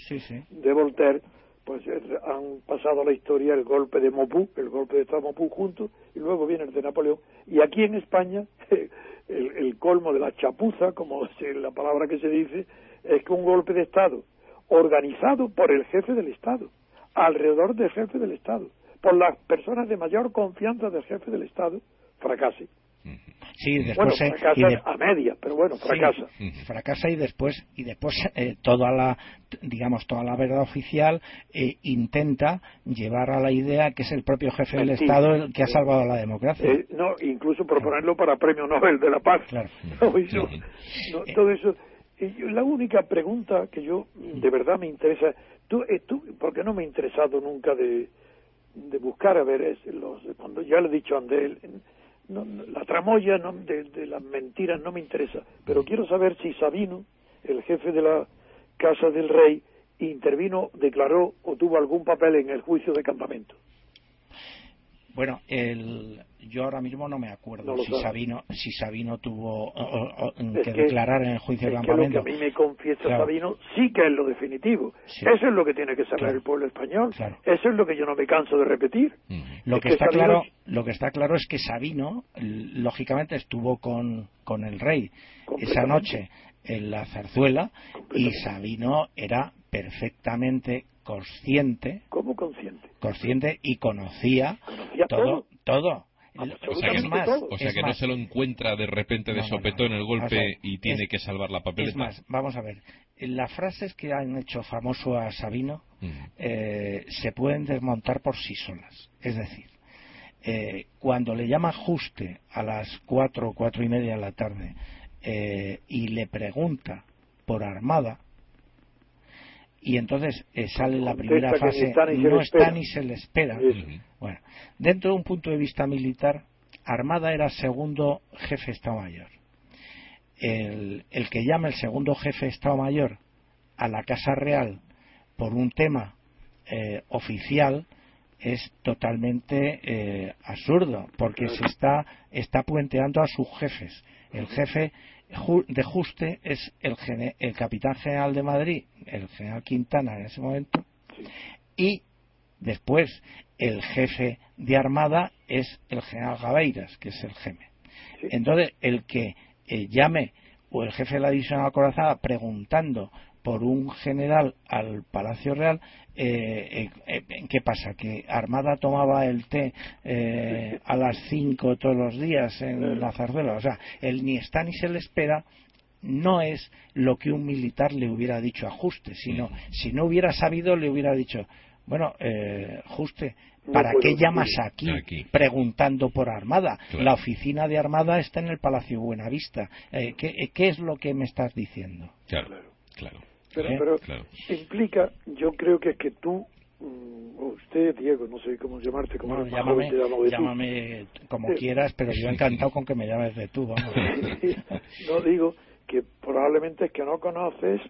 de Voltaire, pues han pasado a la historia el golpe de Mopú, el golpe de Estado Mopú juntos, y luego viene el de Napoleón. Y aquí en España, <laughs> el, colmo de la chapuza, como es la palabra que se dice, es que un golpe de Estado organizado por el jefe del Estado, alrededor del jefe del Estado, por las personas de mayor confianza del jefe del Estado, fracase. Sí, después bueno, fracasa a media, pero bueno, fracasa. fracasa y después y después eh, toda la digamos toda la verdad oficial eh, intenta llevar a la idea que es el propio jefe del Estado el que ha salvado la democracia. Eh, no, incluso proponerlo para Premio Nobel de la Paz. Claro. <laughs> todo eso. la única pregunta que yo de verdad me interesa, tú, tú porque no me he interesado nunca de, de buscar a ver es los cuando ya le he dicho a Andel no, la tramoya no, de, las mentiras no me interesa, pero quiero saber si Sabino, el jefe de la Casa del Rey, intervino, declaró o tuvo algún papel en el juicio de campamento. Bueno, el, yo ahora mismo no me acuerdo si, Sabino, si Sabino tuvo que, declarar en el juicio de campamento. lo que a mí me confiesa Sabino sí que es lo definitivo. Eso es lo que tiene que saber el pueblo español. Eso es lo que yo no me canso de repetir. Lo que, está claro, lo que está claro es que Sabino, lógicamente, estuvo con, con el rey esa noche en la zarzuela y Sabino era perfectamente consciente. ¿Cómo consciente? Consciente y conocía, todo, todo. O sea que, no se lo encuentra de repente de sopetón el golpe y tiene que salvar la papeleta. Es más, vamos a ver. Las frases que han hecho famoso a Sabino mm. eh, se pueden desmontar por sí solas. Es decir, eh, cuando le llama Juste a las cuatro o cuatro y media de la tarde eh, y le pregunta por Armada, y entonces eh, sale la primera fase, no está ni se le espera. Bueno, dentro de un punto de vista militar, Armada era segundo jefe de Estado Mayor. El, el que llama el segundo jefe de Estado Mayor a la Casa Real por un tema eh, oficial es totalmente eh, absurdo porque se está está puenteando a sus jefes. El jefe de Juste es el, el capitán general de Madrid, el general Quintana en ese momento, y después el jefe de armada es el general Gabeiras, que es el GEME. Entonces, el que eh, llame o el jefe de la división acorazada preguntando por un general al Palacio Real, eh, eh, eh, ¿qué pasa? ¿Que Armada tomaba el té a las 5 todos los días en la zarzuela? O sea, el ni está ni se le espera no es lo que un militar le hubiera dicho a Juste, sino si no hubiera sabido le hubiera dicho, bueno, Juste, ¿para qué llamas aquí, preguntando por Armada? La oficina de Armada está en el Palacio Buenavista. ¿qué, ¿Qué es lo que me estás diciendo? Claro, claro. Pero, implica, yo creo que es que tú, mm, usted, Diego, no sé cómo llamarte, como no, llámame, llámame como quieras, pero yo encantado con que me llames de tú, vamos. <laughs> no digo que probablemente es que no conoces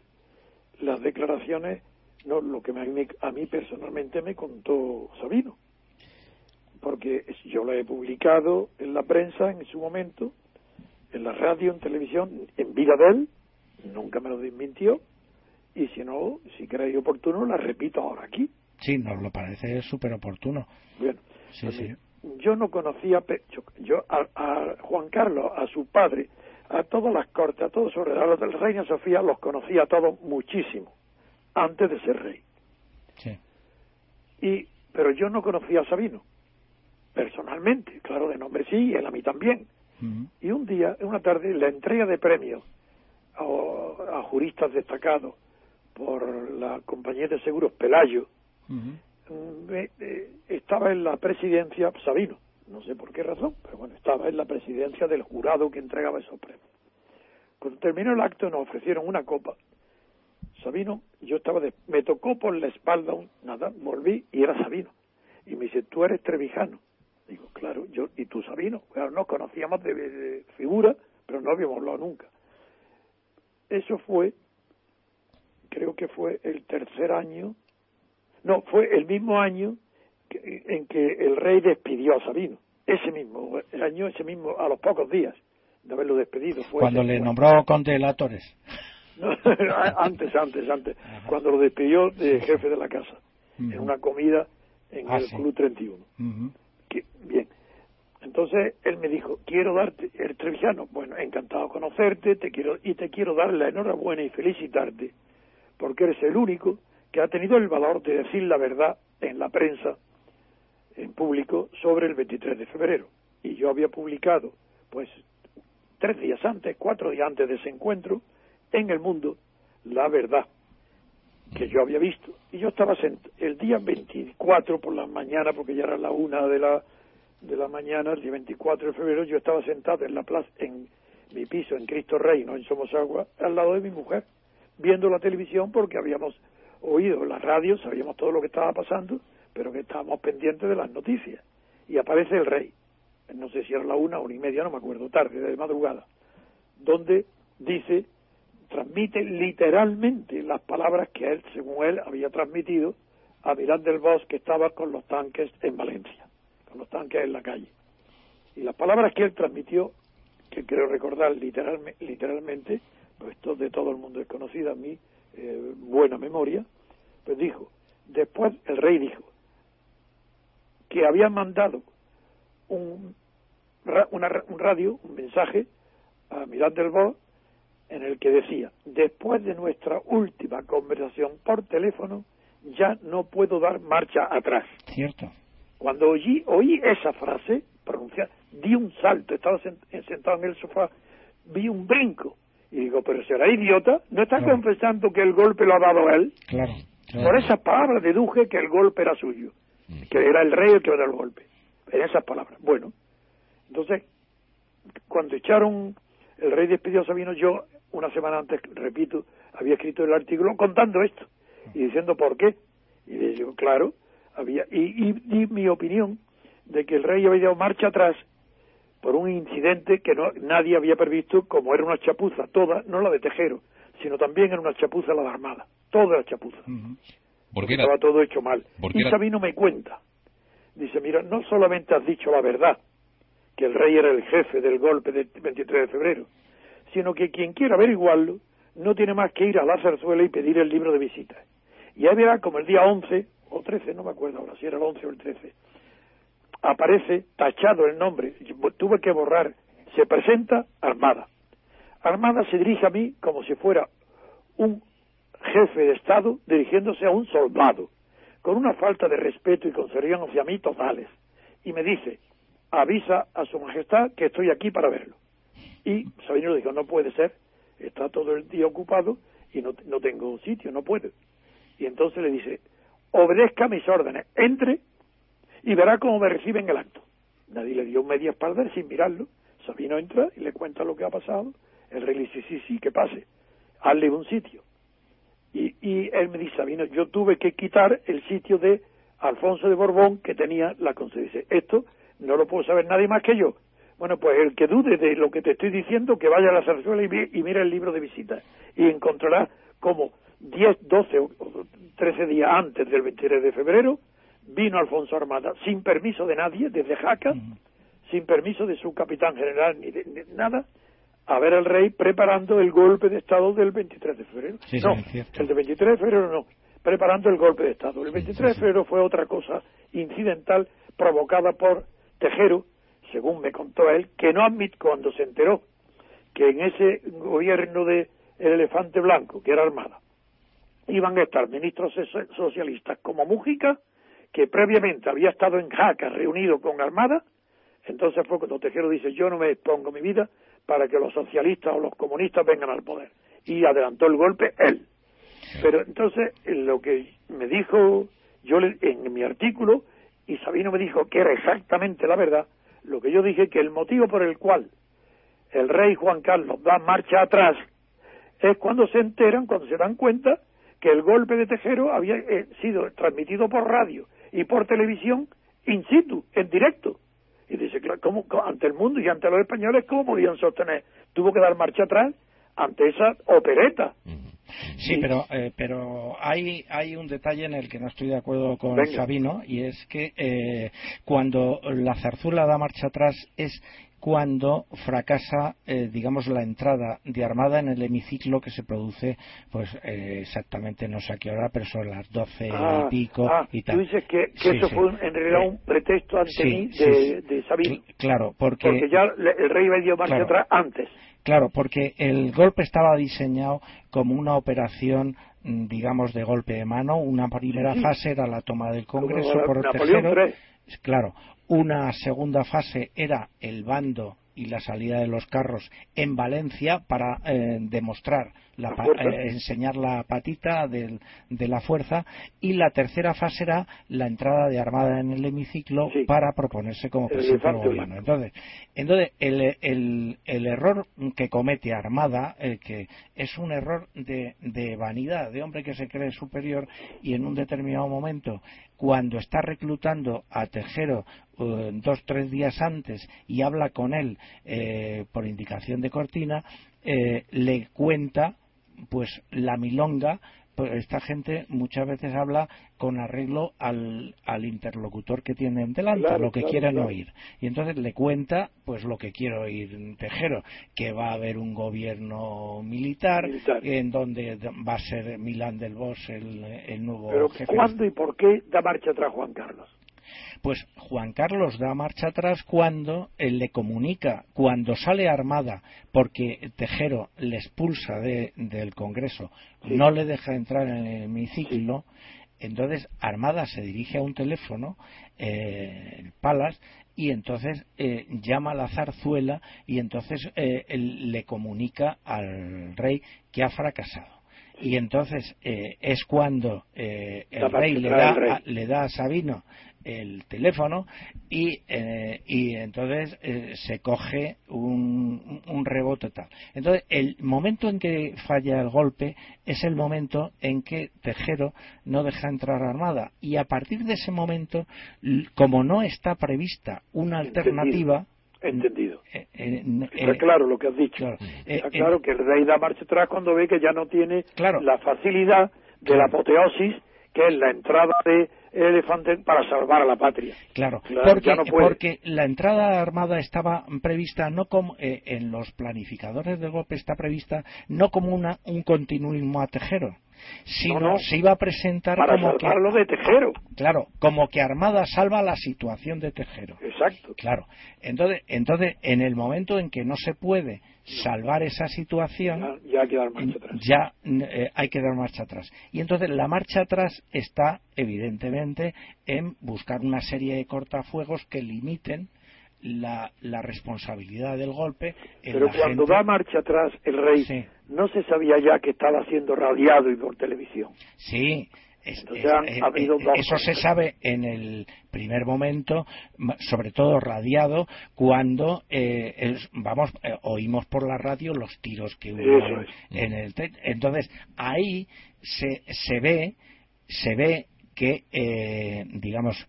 las declaraciones, no lo que a mí personalmente me contó Sabino, porque yo lo he publicado en la prensa en su momento, en la radio, en televisión, en vida de él, nunca me lo desmintió, y si no, si creéis oportuno, la repito ahora aquí. Sí, nos lo parece súper oportuno. Bueno, sí, sí. yo no conocía, yo, a, Juan Carlos, a su padre, a todas las cortes, a todos los regalos del Reina Sofía, los conocía a todos muchísimo, antes de ser rey. Sí. Y, pero yo no conocía a Sabino, personalmente, claro, de nombre sí, y él a mí también. Y un día, una tarde, la entrega de premios a juristas destacados por la compañía de seguros Pelayo, eh, estaba en la presidencia Sabino, no sé por qué razón, pero bueno, estaba en la presidencia del jurado que entregaba esos premios. Cuando terminó el acto nos ofrecieron una copa. Sabino, yo estaba de, me tocó por la espalda, nada, volví y era Sabino. Y me dice, tú eres trevijano. Digo, claro, yo, y tú Sabino. Claro, nos conocíamos de, de figura, pero no habíamos hablado nunca eso fue, creo que fue el tercer año, no, fue el mismo año en que el rey despidió a Sabino. Ese mismo, el año, ese mismo, a los pocos días de haberlo despedido. Fue Cuando le nombró conde de la Torres. <laughs> antes, antes, antes. Cuando lo despidió de jefe de la casa. En una comida en ah, el Club 31. bien. Entonces él me dijo, quiero darte, el trevijano, bueno, encantado de conocerte, te quiero, y te quiero dar la enhorabuena y felicitarte, porque eres el único que ha tenido el valor de decir la verdad en la prensa, en público, sobre el 23 de febrero. Y yo había publicado, pues, tres días antes, cuatro días antes de ese encuentro, en el mundo, la verdad que yo había visto. Y yo estaba el día 24 por la mañana, porque ya era la una de la, de la mañana, el día 24 de febrero, yo estaba sentado en la plaza, en mi piso, en Cristo Rey, no en Somosagua, al lado de mi mujer, viendo la televisión porque habíamos oído la radio, sabíamos todo lo que estaba pasando, pero que estábamos pendientes de las noticias. Y aparece el rey, no sé si era la una una y media, no me acuerdo, tarde, de madrugada, donde dice transmite literalmente las palabras que él, según él, había transmitido a Milán del Bosch que estaba con los tanques en Valencia, con los tanques en la calle. Y las palabras que él transmitió, que quiero recordar literalmente, literalmente esto de todo el mundo es conocida a mí, eh, buena memoria, pues dijo, después el rey dijo que había mandado un, un radio, un mensaje a Milán del Bosch en el que decía, después de nuestra última conversación por teléfono, ya no puedo dar marcha atrás. Cierto. Cuando oí, oí esa frase pronunciada, di un salto, estaba sentado en el sofá, vi un brinco. Y digo, pero será idiota, ¿no está confesando que el golpe lo ha dado él? Claro, Por esas palabras deduje que el golpe era suyo, mm. que era el rey el que dio el golpe. En esas palabras. Bueno, entonces, cuando echaron, el rey despidió a Sabino, yo una semana antes, repito, había escrito el artículo contando esto y diciendo por qué. Y digo, claro, había, y, di mi opinión de que el rey había dado marcha atrás por un incidente que no, nadie había previsto, como era una chapuza, toda, no la de Tejero, sino también era una chapuza la de Armada, toda la chapuza. Porque Estaba todo hecho mal. Y Sabino me cuenta, dice, mira, no solamente has dicho la verdad, que el rey era el jefe del golpe del 23 de febrero, sino que quien quiera averiguarlo no tiene más que ir a la zarzuela y pedir el libro de visitas. Y ahí verá como el día 11 o 13, no me acuerdo ahora si era el 11 o el 13, aparece tachado el nombre, tuve que borrar, se presenta Armada. Armada se dirige a mí como si fuera un jefe de Estado dirigiéndose a un soldado, con una falta de respeto y consideración hacia mí totales. Y me dice, avisa a su majestad que estoy aquí para verlo. Y Sabino dijo, no puede ser, está todo el día ocupado y no, no tengo sitio, no puedo. Y entonces le dice, obedezca mis órdenes, entre y verá cómo me reciben el acto. Nadie le dio media espalda sin mirarlo. Sabino entra y le cuenta lo que ha pasado. El rey le dice, sí, sí, que pase. Hazle un sitio. Y, y él me dice, Sabino, yo tuve que quitar el sitio de Alfonso de Borbón que tenía la concesión. Esto no lo puedo saber nadie más que yo. Bueno, pues el que dude de lo que te estoy diciendo, que vaya a la zarzuela y, y el libro de visitas y encontrará como 10, 12 o 13 días antes del 23 de febrero vino Alfonso Armada sin permiso de nadie, desde Jaca, sin permiso de su capitán general ni de, nada, a ver al rey preparando el golpe de Estado del 23 de febrero. no, el del 23 de febrero no, preparando el golpe de Estado. El 23 de febrero fue otra cosa incidental provocada por Tejero, según me contó él, que no admitió cuando se enteró que en ese gobierno de el elefante blanco, que era Armada, iban a estar ministros socialistas como Mújica, que previamente había estado en Jaca reunido con Armada, entonces fue cuando Tejero dice, yo no me expongo mi vida para que los socialistas o los comunistas vengan al poder. Y adelantó el golpe él. Pero entonces lo que me dijo yo en mi artículo, y Sabino me dijo que era exactamente la verdad, lo que yo dije que el motivo por el cual el rey Juan Carlos da marcha atrás es cuando se enteran, cuando se dan cuenta que el golpe de Tejero había eh, sido transmitido por radio y por televisión in situ, en directo. Y dice, claro, ¿cómo, ante el mundo y ante los españoles, ¿cómo podían sostener? Tuvo que dar marcha atrás ante esa opereta. Sí, pero, eh, pero hay, hay un detalle en el que no estoy de acuerdo con Sabino y es que eh, cuando la zarzuela da marcha atrás es cuando fracasa, eh, digamos, la entrada de Armada en el hemiciclo que se produce, pues exactamente no sé a qué hora, pero son las doce y ah, pico ah, y tal. Tú dices que, eso fue en realidad un pretexto ante mí de, de Sabino. Claro, porque, porque ya el rey dio marcha atrás antes. Claro, porque el golpe estaba diseñado como una operación mm, digamos de golpe de mano. Una primera fase era la toma del Congreso por el tercero. claro una segunda fase era el bando y la salida de los carros en Valencia para eh, demostrar la, eh, enseñar la patita de la fuerza. Y la tercera fase era la entrada de Armada en el hemiciclo para proponerse como presidente del gobierno. Entonces, entonces el, el, el, error que comete Armada, eh, que es un error de, de vanidad, de hombre que se cree superior y en un determinado momento cuando está reclutando a Tejero uh, dos tres días antes y habla con él eh, por indicación de Cortina eh, le cuenta pues la milonga pues esta gente muchas veces habla con arreglo al, al interlocutor que tienen delante, lo que quieren oír. Y entonces le cuenta, pues lo que quiero oír Tejero, que va a haber un gobierno militar, en donde va a ser Milán del Bosch el, el nuevo Pero ¿cuándo y por qué da marcha atrás Juan Carlos? Pues Juan Carlos da marcha atrás cuando él le comunica, cuando sale armada, porque Tejero le expulsa del Congreso, no le deja entrar en el hemiciclo, entonces Armada se dirige a un teléfono, eh, el Palas, y entonces eh, llama a la zarzuela y entonces eh, le comunica al rey que ha fracasado. Y entonces es cuando el rey, le da, le da a Sabino el teléfono y, eh, y entonces eh, se coge un, un, rebote tal. Entonces, el momento en que falla el golpe es el momento en que Tejero no deja entrar Armada. Y a partir de ese momento, como no está prevista una alternativa, Entendido. Eh, está claro lo que has dicho. está claro que el rey da marcha atrás cuando ve que ya no tiene la facilidad de la apoteosis, que es la entrada de elefante para salvar a la patria. Claro, porque, la entrada armada estaba prevista no como eh, en los planificadores del golpe está prevista no como una, un continuismo a Tejero, sino se iba a presentar para como salvarlo de Tejero. Claro, como que Armada salva la situación de Tejero. Exacto. Claro. Entonces, entonces en el momento en que no se puede salvar esa situación, ya, hay que dar marcha atrás. Ya eh, hay que dar marcha atrás. Y entonces la marcha atrás está, evidentemente, en buscar una serie de cortafuegos que limiten la, la responsabilidad del golpe. Pero cuando da marcha atrás el rey, no se sabía ya que estaba siendo radiado y por televisión. Sí, eh, eh, eso se sabe en el primer momento, sobre todo radiado, cuando eh, vamos oímos por la radio los tiros que hubo en el entonces ahí se, se ve se ve que digamos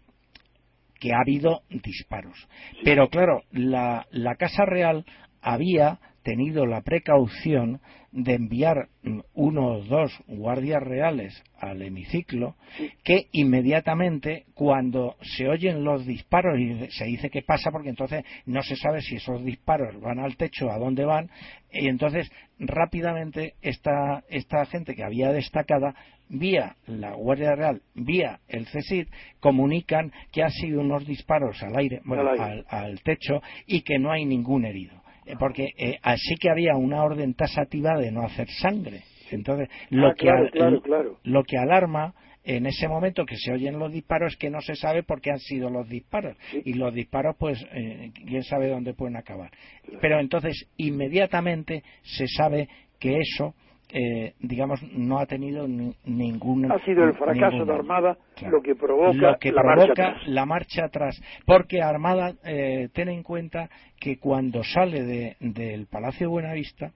que ha habido disparos. Pero claro la, la casa real había tenido la precaución de enviar uno o dos guardias reales al hemiciclo que inmediatamente cuando se oyen los disparos y se dice que pasa porque entonces no se sabe si esos disparos van al techo a dónde van y entonces rápidamente esta, esta gente que había destacada vía la Guardia Real, vía el CESID, comunican que han sido unos disparos al aire, al techo y que no hay ningún herido porque eh, así que había una orden tasativa de no hacer sangre. Entonces, lo, ah, que, lo que alarma en ese momento que se oyen los disparos es que no se sabe por qué han sido los disparos. Y los disparos, pues, eh, quién sabe dónde pueden acabar. Pero entonces, inmediatamente se sabe que eso eh, digamos, no ha tenido ningún. Ha sido el fracaso de Armada lo que provoca, la, marcha atrás. la marcha atrás. Porque Armada, eh, ten en cuenta que cuando sale de, del Palacio Buenavista,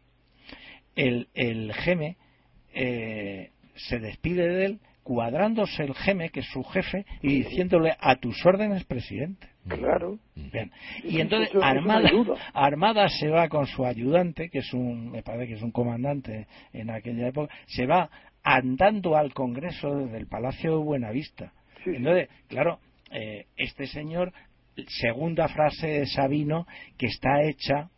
el, el GEME eh, se despide de él cuadrándose el geme, que es su jefe, y diciéndole a tus órdenes, presidente. Claro. Bien. Y entonces Armada, Armada se va con su ayudante, que es un, me parece que es un comandante en aquella época, se va andando al Congreso desde el Palacio de Buenavista. Entonces, claro, eh, este señor, segunda frase de Sabino, que está hecha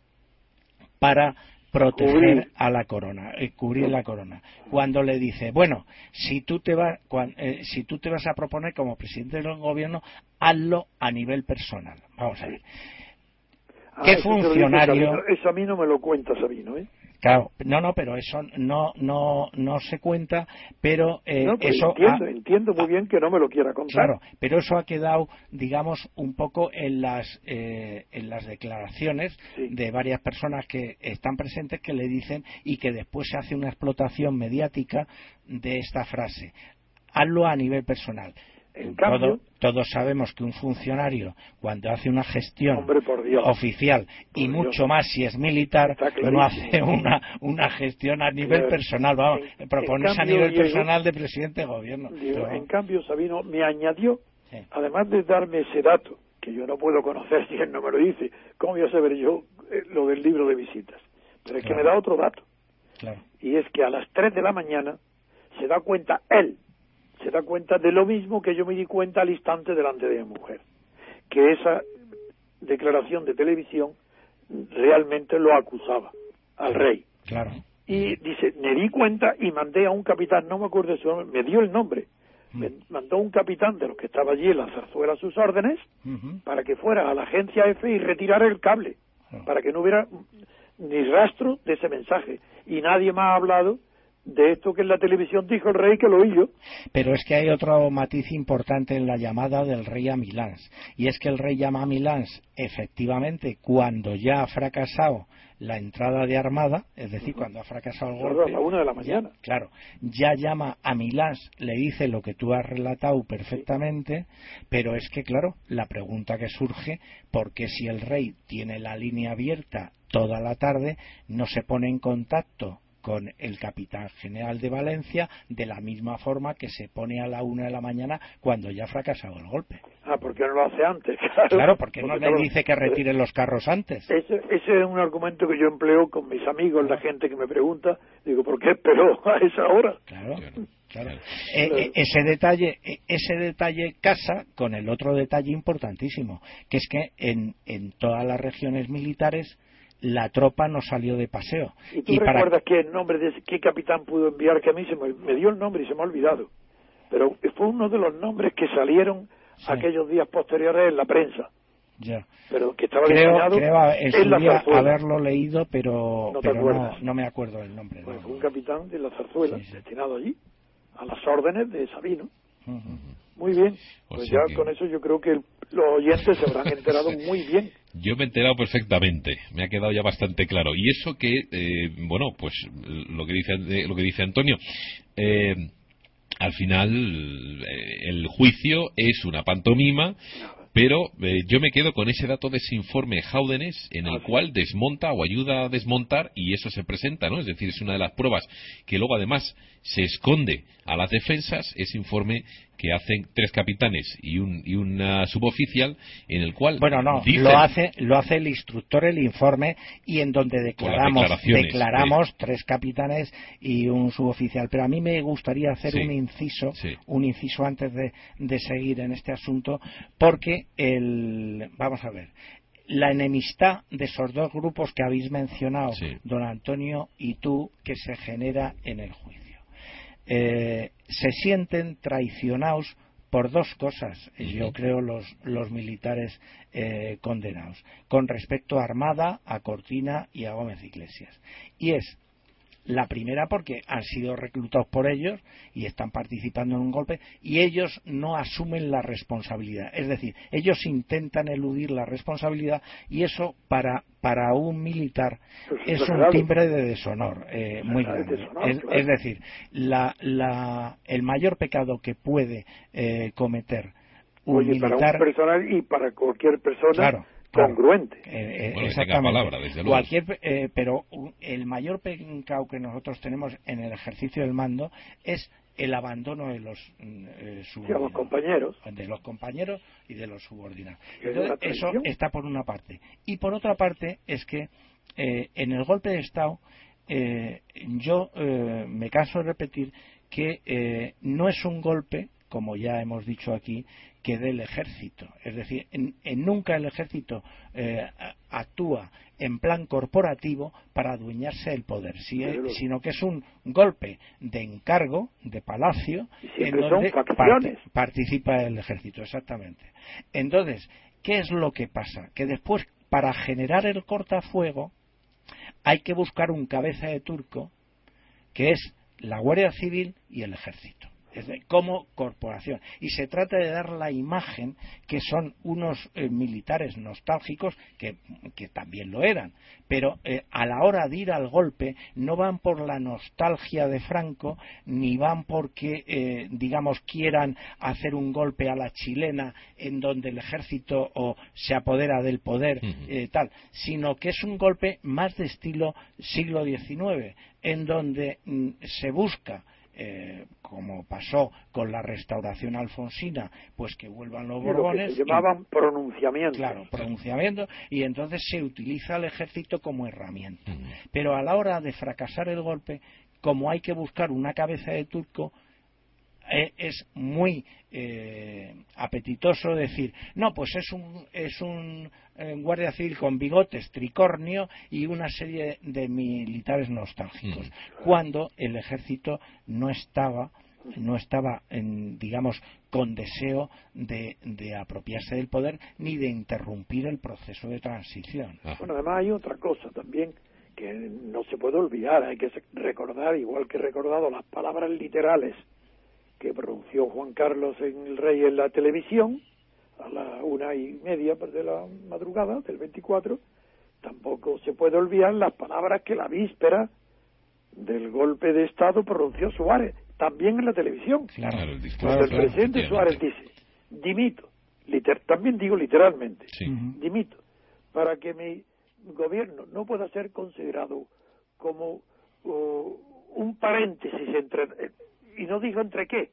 para proteger a la corona, eh, cubrir la corona. Cuando le dice, bueno, si tú te vas, eh, si tú te vas a proponer como presidente del gobierno, hazlo a nivel personal. Vamos a ver. Ah, ¿Qué funcionario? Eso a mí no me lo cuenta Sabino, ¿eh? Claro, no, no, pero eso no no no se cuenta, pero eh, eso entiendo, entiendo muy bien que no me lo quiera contar. Claro, pero eso ha quedado, digamos, un poco en las eh, en las declaraciones de varias personas que están presentes que le dicen y que después se hace una explotación mediática de esta frase. Hazlo a nivel personal todos sabemos que un funcionario, cuando hace una gestión oficial y mucho más si es militar, no hace una, una gestión a nivel personal, vamos, propones a nivel personal de presidente de gobierno. en cambio, Sabino me añadió, además de darme ese dato, que yo no puedo conocer <laughs> si él no me lo dice, ¿cómo voy a saber yo eh, lo del libro de visitas? Pero es que me da otro dato. Y es que a las 3 de la mañana se da cuenta él se da cuenta de lo mismo que yo me di cuenta al instante delante de mi mujer, que esa declaración de televisión realmente lo acusaba al rey. Claro. Y dice, me di cuenta y mandé a un capitán, no me acuerdo su nombre, me dio el nombre, mm. me mandó un capitán de los que estaba allí en la zarzuela a sus órdenes para que fuera a la agencia F y retirara el cable, para que no hubiera ni rastro de ese mensaje. Y nadie más ha hablado de esto que en la televisión dijo el rey que lo oí yo. Pero es que hay otro matiz importante en la llamada del rey a Milán, y es que el rey llama a Milán efectivamente cuando ya ha fracasado la entrada de armada, es decir, cuando ha fracasado el golpe. A la una de la mañana. claro, ya llama a Milán, le dice lo que tú has relatado perfectamente, pero es que, claro, la pregunta que surge, ¿por qué si el rey tiene la línea abierta toda la tarde, no se pone en contacto con el capitán general de Valencia de la misma forma que se pone a la una de la mañana cuando ya ha fracasado el golpe. Ah, porque no lo hace antes. <laughs> Claro, porque, no le dice que retiren los carros antes. Ese, ese, es un argumento que yo empleo con mis amigos, la gente que me pregunta. Digo, ¿por qué pero <laughs> a esa hora? Claro. Claro. Eh, eh, ese detalle eh, ese detalle casa con el otro detalle importantísimo que es que en, en todas las regiones militares la tropa no salió de paseo. ¿Y tú recuerdas qué nombre de qué capitán pudo enviar? Que a mí se me, dio el nombre y se me ha olvidado. Pero fue uno de los nombres que salieron aquellos días posteriores en la prensa. Ya. Pero que estaba creo, creo en día haberlo leído, pero, no, no, me acuerdo del nombre. Pues fue un capitán de la zarzuela, destinado allí, a las órdenes de Sabino. Muy bien, pues ya con eso yo creo que los oyentes se habrán enterado <laughs> muy bien. Yo me he enterado perfectamente, me ha quedado ya bastante claro. Y eso que, eh, bueno, pues lo que dice, lo que dice Antonio, eh, al final eh, el juicio es una pantomima pero eh, yo me quedo con ese dato de ese informe Jáudenes en el cual desmonta o ayuda a desmontar y eso se presenta, ¿no? Es decir, es una de las pruebas que luego además se esconde a las defensas, ese informe que hacen tres capitanes y un y una suboficial en el cual bueno no lo hace lo hace el instructor el informe y en donde declaramos declaramos tres capitanes y un suboficial. Pero a mí me gustaría hacer un inciso un inciso antes de, de seguir en este asunto porque el vamos a ver la enemistad de esos dos grupos que habéis mencionado, don Antonio y tú, que se genera en el juicio. Eh, se sienten traicionados por dos cosas, yo creo, los, los militares eh, condenados, con respecto a Armada, a Cortina y a Gómez Iglesias. Y es la primera porque han sido reclutados por ellos y están participando en un golpe y ellos no asumen la responsabilidad. Es decir, ellos intentan eludir la responsabilidad y eso para, para un militar es un timbre de deshonor eh, muy grande. es, decir, la, la, el mayor pecado que puede eh, cometer un militar. Para un personal y para cualquier persona congruente. Eh, palabra, desde luego. Cualquier, pero el mayor pecado que nosotros tenemos en el ejercicio del mando es el abandono de los, los compañeros. de los compañeros y de los subordinados. Entonces, eso está por una parte. Y por otra parte es que en el golpe de estado yo me canso de repetir que no es un golpe como ya hemos dicho aquí, que del ejército. Es decir, en, nunca el ejército eh, actúa en plan corporativo para adueñarse del poder, sino que es un golpe de encargo, de palacio, en donde participa el ejército, exactamente. Entonces, ¿qué es lo que pasa? Que después, para generar el cortafuego, hay que buscar un cabeza de turco, que es la Guardia Civil y el ejército como corporación. Y se trata de dar la imagen que son unos eh, militares nostálgicos, que, también lo eran, pero eh, a la hora de ir al golpe no van por la nostalgia de Franco, ni van porque, eh, digamos, quieran hacer un golpe a la chilena en donde el ejército o se apodera del poder, tal, sino que es un golpe más de estilo siglo XIX, en donde mm, se busca eh, como pasó con la restauración alfonsina, pues que vuelvan los borbones. se llamaban pronunciamientos. Claro, pronunciamientos, y entonces se utiliza el ejército como herramienta. Pero a la hora de fracasar el golpe, como hay que buscar una cabeza de turco, es muy eh, apetitoso decir, no, pues es un, es un eh, guardia civil con bigotes, tricornio y una serie de militares nostálgicos, mm. cuando el ejército no estaba no estaba, en, digamos, con deseo de, de, apropiarse del poder ni de interrumpir el proceso de transición. Bueno, además hay otra cosa también que no se puede olvidar, hay que recordar, igual que he recordado las palabras literales que pronunció Juan Carlos en el Rey en la televisión a la una y media de la madrugada del 24, tampoco se puede olvidar las palabras que la víspera del golpe de Estado pronunció Suárez, también en la televisión. Claro, el, el presidente Suárez dice, dimito, también digo literalmente, dimito, para que mi gobierno no pueda ser considerado como uh, un paréntesis entre y no dijo entre qué,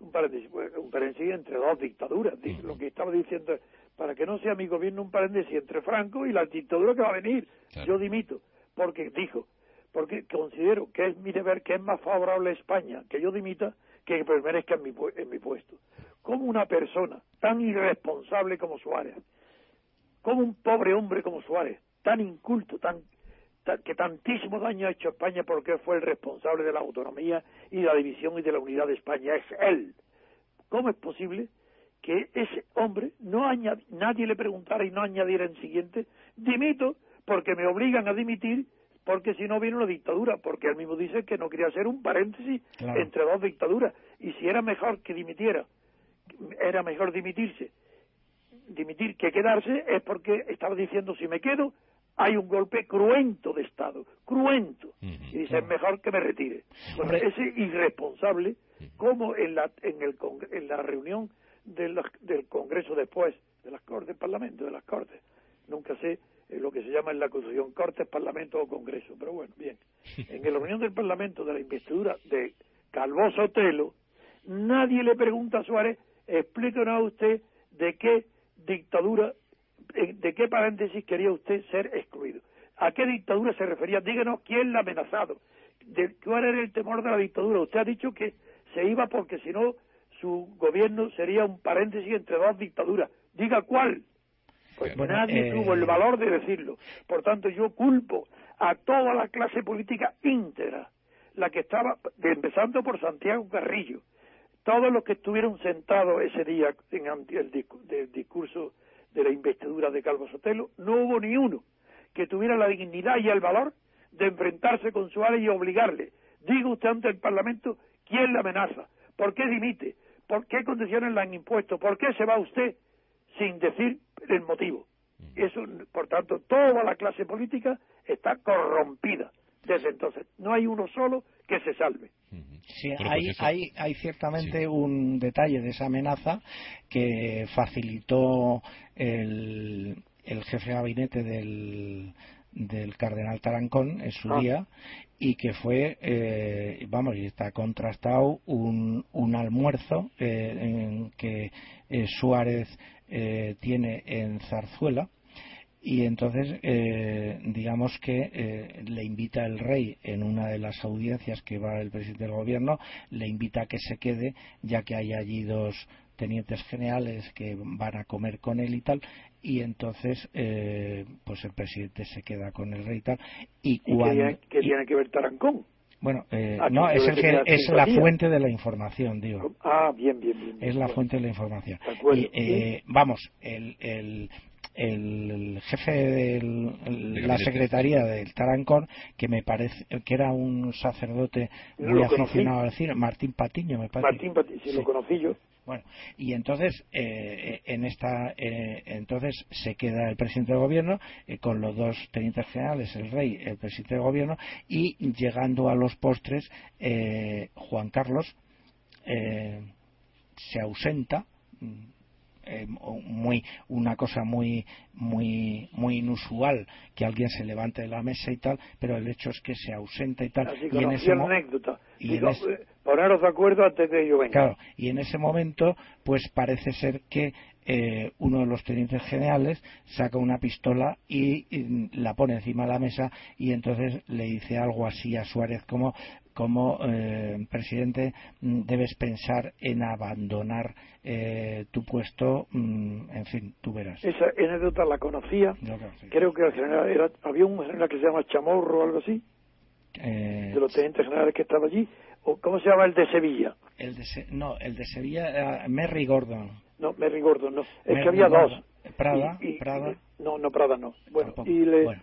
un paréntesis, un paréntesis entre dos dictaduras. Lo que estaba diciendo para que no sea mi gobierno un paréntesis entre Franco y la dictadura que va a venir. Yo dimito, porque dijo, porque considero que es mi deber, que es más favorable a España que yo dimita que permanezca en mi, en mi puesto. Como una persona tan irresponsable como Suárez, como un pobre hombre como Suárez, tan inculto, tan que tantísimo daño ha hecho a España porque fue el responsable de la autonomía y de la división y de la unidad de España. Es él. ¿Cómo es posible que ese hombre no nadie le preguntara y no añadiera en siguiente, dimito porque me obligan a dimitir porque si no viene una dictadura, porque él mismo dice que no quería hacer un paréntesis entre dos dictaduras y si era mejor que dimitiera, era mejor dimitirse, dimitir que quedarse es porque estaba diciendo si me quedo hay un golpe cruento de Estado, cruento, y dice, mejor que me retire. Bueno, ese irresponsable, como en la, en el, en la reunión del Congreso después, de las Cortes, Parlamento, de las Cortes, nunca sé eh, lo que se llama en la Constitución Cortes, Parlamento o Congreso, pero bueno, bien. <laughs> En la reunión del Parlamento de la investidura de Calvo Sotelo, nadie le pregunta a Suárez, explíquenos a usted de qué dictadura de qué paréntesis quería usted ser excluido. ¿A qué dictadura se refería? Díganos quién la ha amenazado. De, ¿Cuál era el temor de la dictadura? Usted ha dicho que se iba porque si no su gobierno sería un paréntesis entre dos dictaduras. Diga cuál. Pues nadie eh, tuvo el valor de decirlo. Por tanto, yo culpo a toda la clase política íntegra, la que estaba, empezando por Santiago Carrillo, todos los que estuvieron sentados ese día en el discurso de la investidura de Calvo Sotelo, no hubo ni uno que tuviera la dignidad y el valor de enfrentarse con Suárez y obligarle. Diga usted ante el Parlamento quién le amenaza, por qué dimite, por qué condiciones le han impuesto, por qué se va usted sin decir el motivo. Mm. Eso, por tanto, toda la clase política está corrompida desde entonces. No hay uno solo que se salve. Sí, hay, hay, hay, ciertamente un detalle de esa amenaza que facilitó el, el jefe de gabinete del, del cardenal Tarancón en su ah. día y que fue, eh, vamos, y está contrastado un, un almuerzo eh, en que eh, Suárez tiene en Zarzuela y entonces digamos que le invita el rey en una de las audiencias que va el presidente del gobierno, le invita a que se quede ya que hay allí dos tenientes generales que van a comer con él y tal y entonces eh, pues el presidente se queda con el rey y tal y, cuando, qué, tiene que ver Tarancón bueno, eh, ah, no, es, el que, es la fuente de la información, digo. Ah, bien, bien, bien. es la fuente de la información. y, eh, Vamos, el, el, el jefe de la secretaría del Tarancón, que me parece que era un sacerdote muy aficionado al cine, Martín Patiño, me parece. Martín Patiño, sí, lo conocí yo. Bueno, y entonces eh, en esta eh, entonces se queda el presidente del gobierno eh, con los dos tenientes generales, el rey, el presidente del gobierno y llegando a los postres Juan Carlos se ausenta eh, muy una cosa muy muy muy inusual que alguien se levante de la mesa y tal pero el hecho es que se ausenta y tal y en ese anécdota. y eh, poneros de acuerdo antes de yo venga. Claro y en ese momento pues parece ser que eh, uno de los tenientes generales saca una pistola y, la pone encima de la mesa y entonces le dice algo así a Suárez como como eh, presidente mm, debes pensar en abandonar eh, tu puesto, mm, en fin, tú verás. Esa anécdota la conocía. Creo que era, había un general que se llama Chamorro o algo así, de los tenientes generales que estaba allí. ¿O ¿Cómo se llama el de Sevilla? El de no, el de Sevilla era Merry Gordon. No, Merry Gordon, no. Es que había dos. Prada, Prada. No, no, Prada no. Bueno, y, le,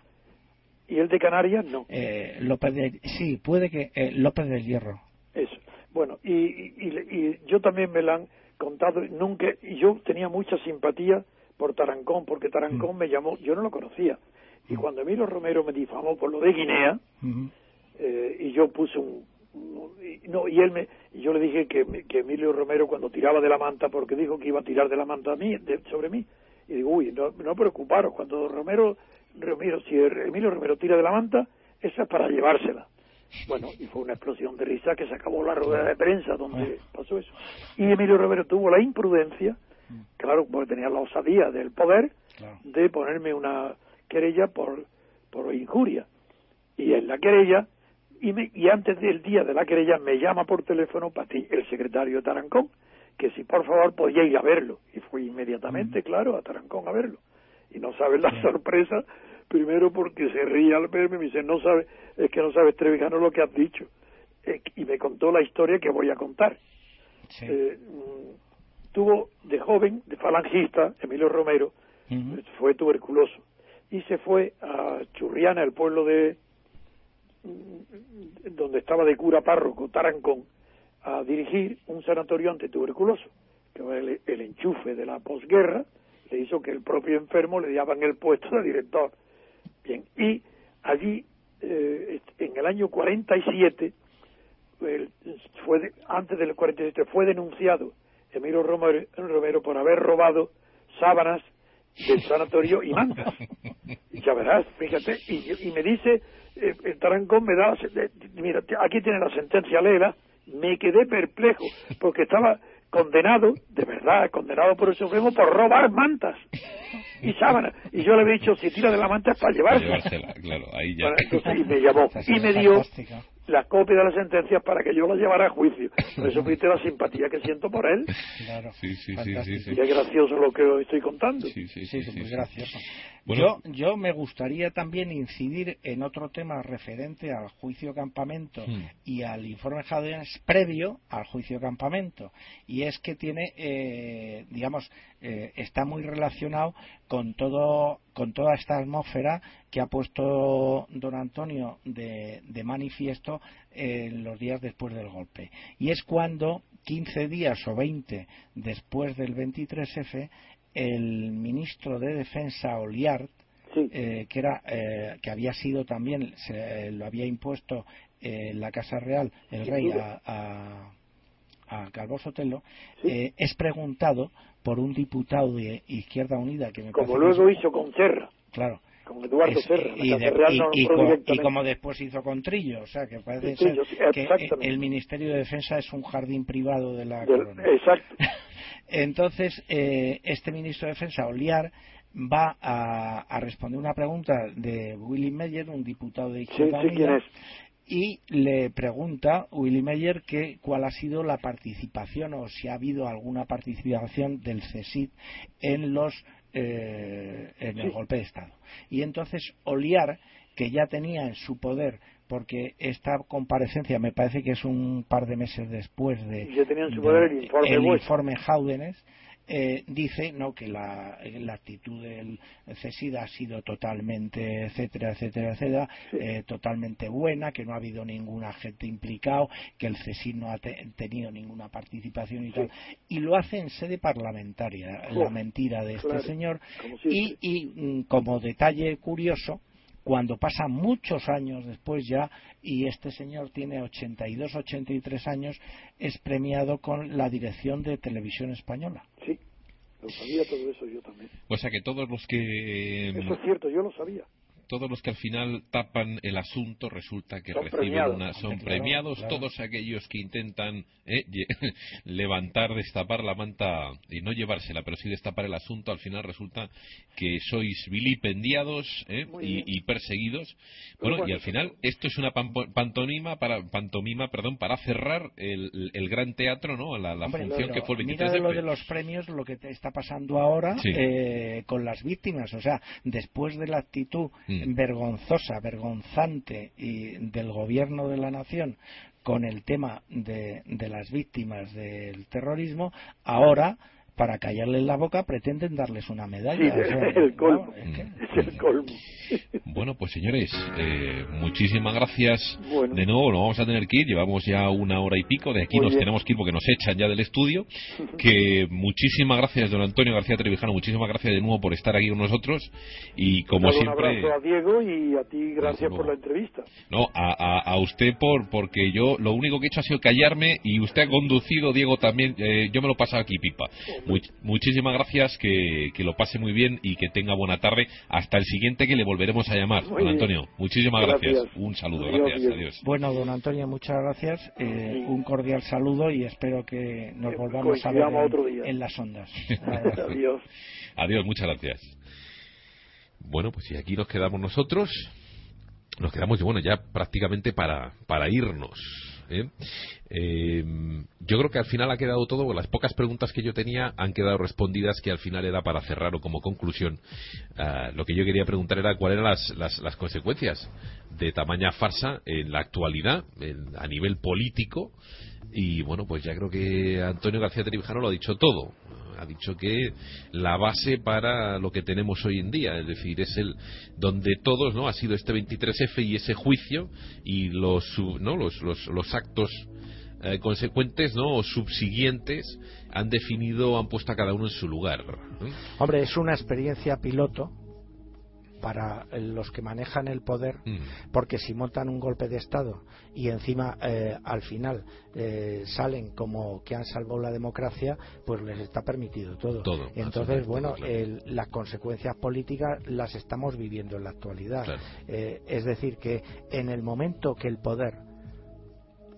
y el de Canarias no. Eh, López de, sí, puede que eh, López del Hierro. Eso. Bueno, y, y, yo también me lo han contado, nunca, y yo tenía mucha simpatía por Tarancón, porque Tarancón mm. me llamó, yo no lo conocía. Y mm. cuando Emilio Romero me difamó por lo de Guinea, eh, y yo puse un, no y él me y yo le dije que, que Emilio Romero cuando tiraba de la manta porque dijo que iba a tirar de la manta a mí sobre mí y digo uy no, no preocuparos cuando Romero Romero si Emilio Romero tira de la manta esa es para llevársela bueno y fue una explosión de risa que se acabó la rueda de prensa donde pasó eso. Y Emilio Romero tuvo la imprudencia claro porque tenía la osadía del poder de ponerme una querella por por injuria. Y en la querella y, antes del día de la querella me llama por teléfono para ti, el secretario de Tarancón, que si por favor podía ir a verlo. Y fui inmediatamente, claro, a Tarancón a verlo. Y no sabes la sorpresa, primero porque se ríe al verme, me dice, no sabes, es que no sabes, Trevijano, lo que has dicho. Eh, y me contó la historia que voy a contar. Eh, mm, tuvo de joven, de falangista, Emilio Romero, fue tuberculoso. Y se fue a Churriana, el pueblo de, donde estaba de cura párroco Tarancón, a dirigir un sanatorio antituberculoso, que era el, enchufe de la posguerra, le hizo que el propio enfermo le daban el puesto de director. Bien, y allí, eh, en el año 47, fue antes del 47, fue denunciado Emilio Romero, Romero por haber robado sábanas del sanatorio y mangas. Y <laughs> ya verás, fíjate, y, y me dice eh, el Tarancón me da, mira, aquí tiene la sentencia, Lela, me quedé perplejo, porque estaba condenado, de verdad, condenado por el Supremo por robar mantas y sábanas. Y yo le había dicho, si tira de la manta es para llevársela. claro, ahí ya. y me llamó y me dio la copia de las sentencias para que yo la llevara a juicio. Por <laughs> eso viste la simpatía que siento por él. Claro. Sí, sí, sí, sí, Y es gracioso lo que estoy contando. Sí, sí, sí. sí, gracioso. Yo, yo me gustaría también incidir en otro tema referente al juicio campamento hmm. y al informe Jadenes previo al juicio campamento. Y es que tiene, eh, digamos, eh, está muy relacionado con todo con toda esta atmósfera que ha puesto don Antonio de, de manifiesto en los días después del golpe. Y es cuando, 15 días o 20 después del 23F, el ministro de Defensa Oliart, eh, que era eh, que había sido también se lo había impuesto en la Casa Real el rey a, a Calvo Sotelo, eh, es preguntado por un diputado de Izquierda Unida que me Como luego hizo con Serra. Claro. Con Eduardo Serra. Y, como después hizo con Trillo, o sea, que parece ser que el Ministerio de Defensa es un jardín privado de la corona. Exacto. <laughs> Entonces, eh, este ministro de Defensa, Oliar, va a, responder una pregunta de Willy Meyer, un diputado de Izquierda Unida, y le pregunta Willy Meyer que cuál ha sido la participación o si ha habido alguna participación del CESID en los eh, en el golpe de Estado. Y entonces Oliar, que ya tenía en su poder porque esta comparecencia me parece que es un par de meses después de, el informe, el informe eh, dice no que la, actitud del CESID ha sido totalmente etcétera etcétera etcétera eh, totalmente buena que no ha habido ningún agente implicado que el CESID no ha tenido ninguna participación y tal. Y lo hace en sede parlamentaria la mentira de este señor. y, y mm, como detalle curioso cuando pasa muchos años después ya y este señor tiene 82, 83 años, es premiado con la dirección de Televisión Española. Sí, lo sabía todo eso yo también. O sea que todos los que... Eso es cierto, yo lo sabía todos los que al final tapan el asunto resulta que reciben una son premiados todos aquellos que intentan eh, <laughs> levantar destapar la manta y no llevársela pero sí destapar el asunto al final resulta que sois vilipendiados eh, y, perseguidos. Bueno y al final esto es una pantomima para pantomima perdón para cerrar el, gran teatro no la, función que fue el 23 mira de lo de los premios lo que te está pasando ahora eh, con las víctimas o sea después de la actitud mm. Mm. vergonzosa, vergonzante y del gobierno de la nación con el tema de, de las víctimas del terrorismo, ahora para callarles la boca pretenden darles una medalla. es el colmo. Bueno, pues señores, eh, muchísimas gracias de nuevo. Nos vamos a tener que ir. Llevamos ya una hora y pico. De aquí nos tenemos que ir porque nos echan ya del estudio. <laughs> Que muchísimas gracias, don Antonio García Trevijano. Muchísimas gracias de nuevo por estar aquí con nosotros. Y como siempre. Un abrazo a Diego y a ti, gracias por la entrevista. No, a, a, usted por porque yo lo único que he hecho ha sido callarme y usted ha conducido, Diego también. Eh, yo me lo he pasado aquí, pipa muchísimas gracias, que, lo pase muy bien y que tenga buena tarde. Hasta el siguiente que le volveremos a llamar, don Antonio. Muchísimas gracias. Un saludo, gracias. Adiós. Bueno, don Antonio, muchas gracias. Eh, un cordial saludo y espero que nos volvamos a ver en, las ondas. <laughs> Adiós. Adiós, muchas gracias. Bueno, pues y aquí nos quedamos nosotros. Nos quedamos, bueno, ya prácticamente para, para irnos. ¿Eh? Em, yo creo que al final ha quedado todo, las pocas preguntas que yo tenía han quedado respondidas, que al final era para cerrar o como conclusión. Ah, lo que yo quería preguntar era cuáles eran las, las, consecuencias de tamaña farsa en la actualidad, a nivel político. Y bueno, pues ya creo que Antonio García Trevijano lo ha dicho todo ha dicho que la base para lo que tenemos hoy en día, es decir, es el donde todos, ¿no? Ha sido este 23F y ese juicio y los, ¿no? los, los, los actos eh, consecuentes, ¿no? O subsiguientes han definido, han puesto a cada uno en su lugar. Hombre, es una experiencia piloto para los que manejan el poder, mm. porque si montan un golpe de Estado y encima eh, al final eh, salen como que han salvado la democracia, pues les está permitido todo. Entonces, bueno, las consecuencias políticas las estamos viviendo en la actualidad. Eh, es decir, que en el momento que el poder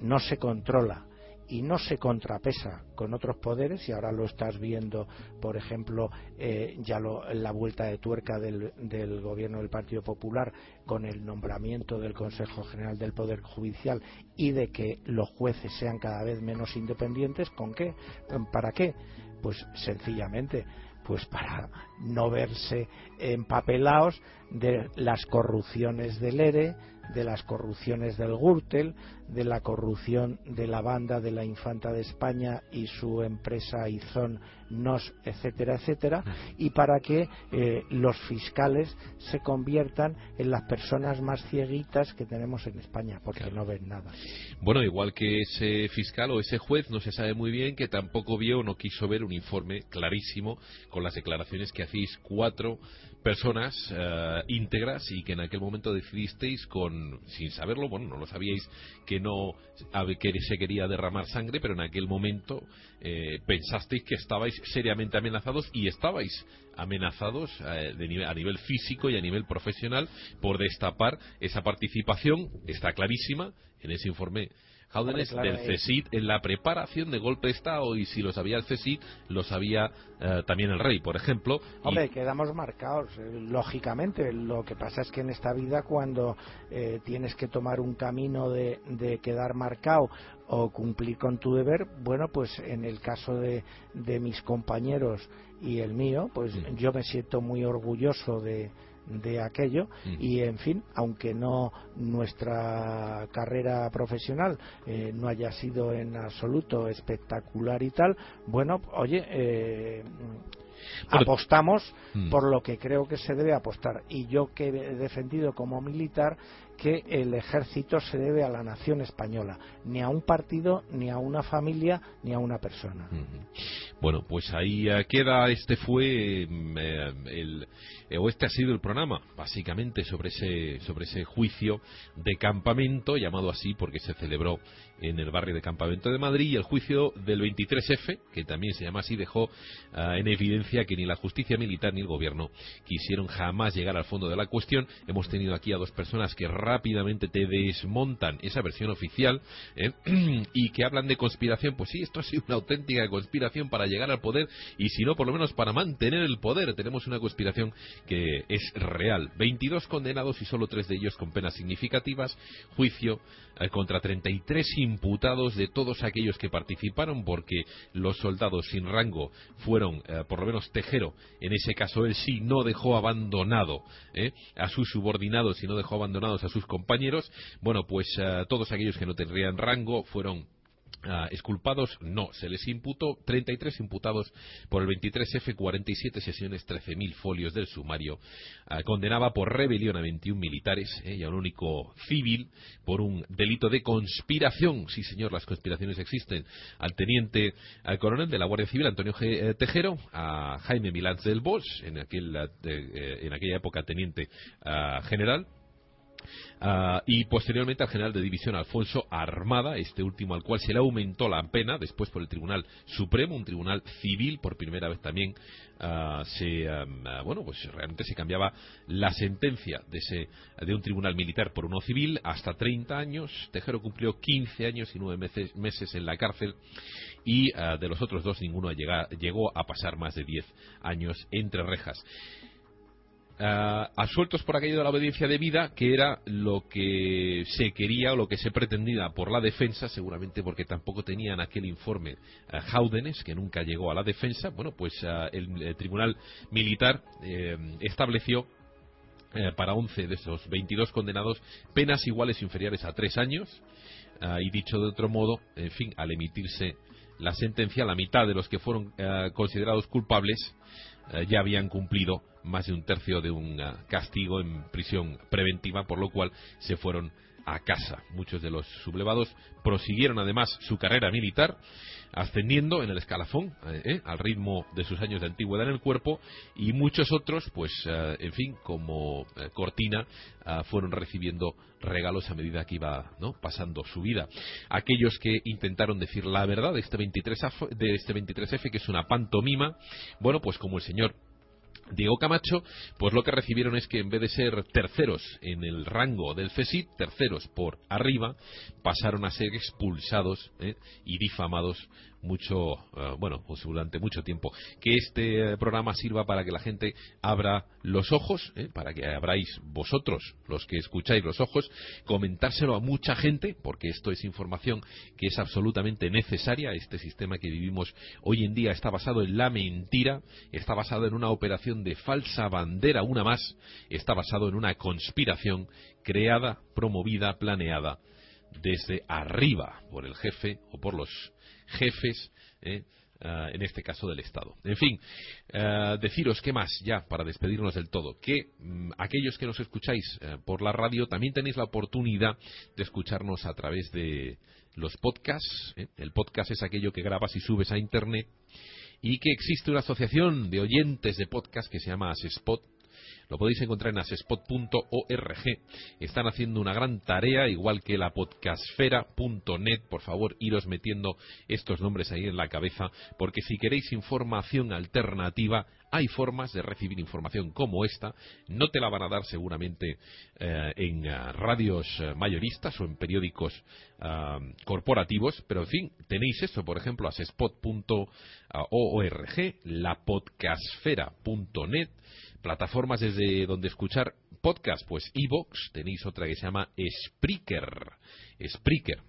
no se controla y no se contrapesa con otros poderes y ahora lo estás viendo por ejemplo eh, ya la vuelta de tuerca del, del, gobierno del Partido Popular con el nombramiento del Consejo General del Poder Judicial y de que los jueces sean cada vez menos independientes ¿con qué? ¿para qué? pues sencillamente pues para no verse empapelados de las corrupciones del ERE, de las corrupciones del Gürtel, de la corrupción de la banda de la Infanta de España y su empresa Izón Nos, etcétera, etcétera, y para que eh, los fiscales se conviertan en las personas más cieguitas que tenemos en España, porque no ven nada. Bueno, igual que ese fiscal o ese juez no se sabe muy bien que tampoco vio o no quiso ver un informe clarísimo con las declaraciones que hacéis cuatro personas eh, íntegras y que en aquel momento decidisteis con sin saberlo bueno no lo sabíais que no se quería derramar sangre, pero en aquel momento eh, pensasteis que estabais seriamente amenazados y estabais amenazados eh, a nivel físico y a nivel profesional por destapar esa participación, está clarísima en ese informe Jaúdenes del CESID en la preparación de golpe de Estado y si lo sabía el CESID, lo sabía eh, también el rey, por ejemplo. Hombre, quedamos marcados, eh, lógicamente. Lo que pasa es que en esta vida cuando eh, tienes que tomar un camino de, quedar marcado o cumplir con tu deber, bueno, pues en el caso de, de mis compañeros y el mío, pues yo me siento muy orgulloso de, de aquello y en fin aunque no nuestra carrera profesional eh, no haya sido en absoluto espectacular y tal bueno oye eh, apostamos mm. por lo que creo que se debe apostar y yo que he defendido como militar que el ejército se debe a la nación española, ni a un partido, ni a una familia, ni a una persona. Bueno, pues ahí queda, este fue mm, eh, el, eh, o este ha sido el programa, básicamente sobre ese, sobre ese juicio de campamento, llamado así porque se celebró en el barrio de Campamento de Madrid, y el juicio del 23F, que también se llama así, dejó en evidencia que ni la justicia militar ni el gobierno quisieron jamás llegar al fondo de la cuestión. Hemos tenido aquí a dos personas que rápidamente te desmontan esa versión oficial ¿eh? <clears throat> y que hablan de conspiración. Pues sí, esto ha sido una auténtica conspiración para llegar al poder y si no, por lo menos para mantener el poder. Tenemos una conspiración que es real. 22 condenados y solo tres de ellos con penas significativas. Juicio eh, contra 33 imputados de todos aquellos que participaron porque los soldados sin rango fueron, eh, por lo menos Tejero, en ese caso él sí no dejó abandonado a sus subordinados y no dejó abandonados a sus compañeros. Bueno, pues eh, todos aquellos que no tendrían rango fueron Uh, exculpados no, se les imputó 33 imputados por el 23F, 47 sesiones, 13.000 folios del sumario. Ah, condenaba por rebelión a 21 militares eh, y a un único civil por un delito de conspiración. Sí, señor, las conspiraciones existen. Al teniente, al coronel de la Guardia Civil, Antonio G, eh, Tejero, a Jaime Milán del Bosch, en, aquel, en aquella época teniente ah, general, Ah, y posteriormente al general de división Alfonso Armada, este último al cual se le aumentó la pena después por el Tribunal Supremo, un tribunal civil por primera vez también ah, se ah, bueno pues realmente se cambiaba la sentencia de ese de un tribunal militar por uno civil hasta 30 años. Tejero cumplió 15 años y 9 meses, meses en la cárcel y de los otros dos ninguno llegó a pasar más de 10 años entre rejas. Uh, asueltos por aquello de la obediencia debida, que era lo que se quería o lo que se pretendía por la defensa, seguramente porque tampoco tenían aquel informe uh, que nunca llegó a la defensa. Bueno, pues uh, el, Tribunal Militar eh, estableció para 11 de esos 22 condenados penas iguales inferiores a tres años. y dicho de otro modo, en fin, al emitirse la sentencia, la mitad de los que fueron considerados culpables eh, ya habían cumplido más de un tercio de un eh, castigo en prisión preventiva, por lo cual se fueron a casa. Muchos de los sublevados prosiguieron además su carrera militar, ascendiendo en el escalafón eh, al ritmo de sus años de antigüedad en el cuerpo, y muchos otros, pues, en fin, como cortina, fueron recibiendo regalos a medida que iba ¿no? pasando su vida. Aquellos que intentaron decir la verdad de este 23 de este 23F, que es una pantomima, bueno, pues como el señor Diego Camacho, pues lo que recibieron es que en vez de ser terceros en el rango del CESID, terceros por arriba, pasaron a ser expulsados ¿eh? y difamados mucho, eh, bueno, pues durante mucho tiempo. Que este programa sirva para que la gente abra los ojos, ¿eh? para que abráis vosotros, los que escucháis los ojos, comentárselo a mucha gente, porque esto es información que es absolutamente necesaria. Este sistema que vivimos hoy en día está basado en la mentira, está basado en una operación de falsa bandera, una más, está basado en una conspiración creada, promovida, planeada desde arriba por el jefe o por los jefes, eh, ah, en este caso del Estado. En fin, ah, deciros qué más ya para despedirnos del todo, que mm, aquellos que nos escucháis eh, por la radio también tenéis la oportunidad de escucharnos a través de los podcasts. Eh. El podcast es aquello que grabas y subes a Internet y que existe una asociación de oyentes de podcast que se llama Asespot Lo podéis encontrar en asespot.org. Están haciendo una gran tarea, igual que la podcastfera.net. Por favor, iros metiendo estos nombres ahí en la cabeza, porque si queréis información alternativa, hay formas de recibir información como esta. No te la van a dar seguramente eh, en eh, radios eh, mayoristas o en periódicos corporativos, pero en fin, tenéis eso, por ejemplo, asespot.org, lapodcastfera.net, plataformas desde donde escuchar podcast, pues Evox, tenéis otra que se llama Spreaker. Spreaker,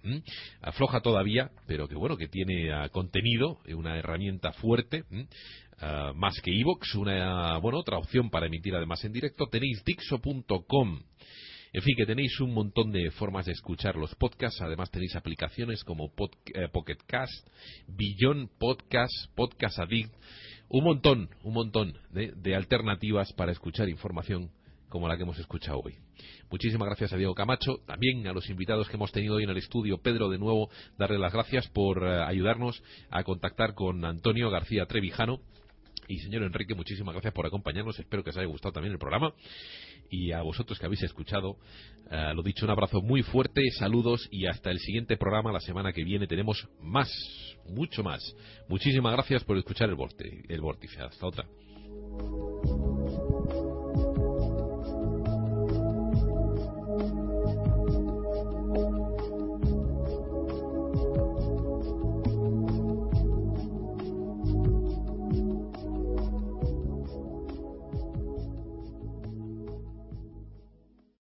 afloja todavía, pero que bueno, que tiene contenido, una herramienta fuerte. Eh, más que iVoox, una bueno, otra opción para emitir además en directo, tenéis Dixo.com. En fin, que tenéis un montón de formas de escuchar los podcasts. Además tenéis aplicaciones como Pod, eh, Podcast, Podcast Addict. Un montón, un montón de, alternativas para escuchar información como la que hemos escuchado hoy. Muchísimas gracias a Diego Camacho, también a los invitados que hemos tenido hoy en el estudio. Pedro, de nuevo, darle las gracias por eh, ayudarnos a contactar con Antonio García Trevijano y señor Enrique, muchísimas gracias por acompañarnos. Espero que os haya gustado también el programa. Y a vosotros que habéis escuchado, eh, lo dicho, un abrazo muy fuerte, saludos y hasta el siguiente programa la semana que viene. Tenemos más, mucho más. Muchísimas gracias por escuchar el, el vórtice. Hasta otra.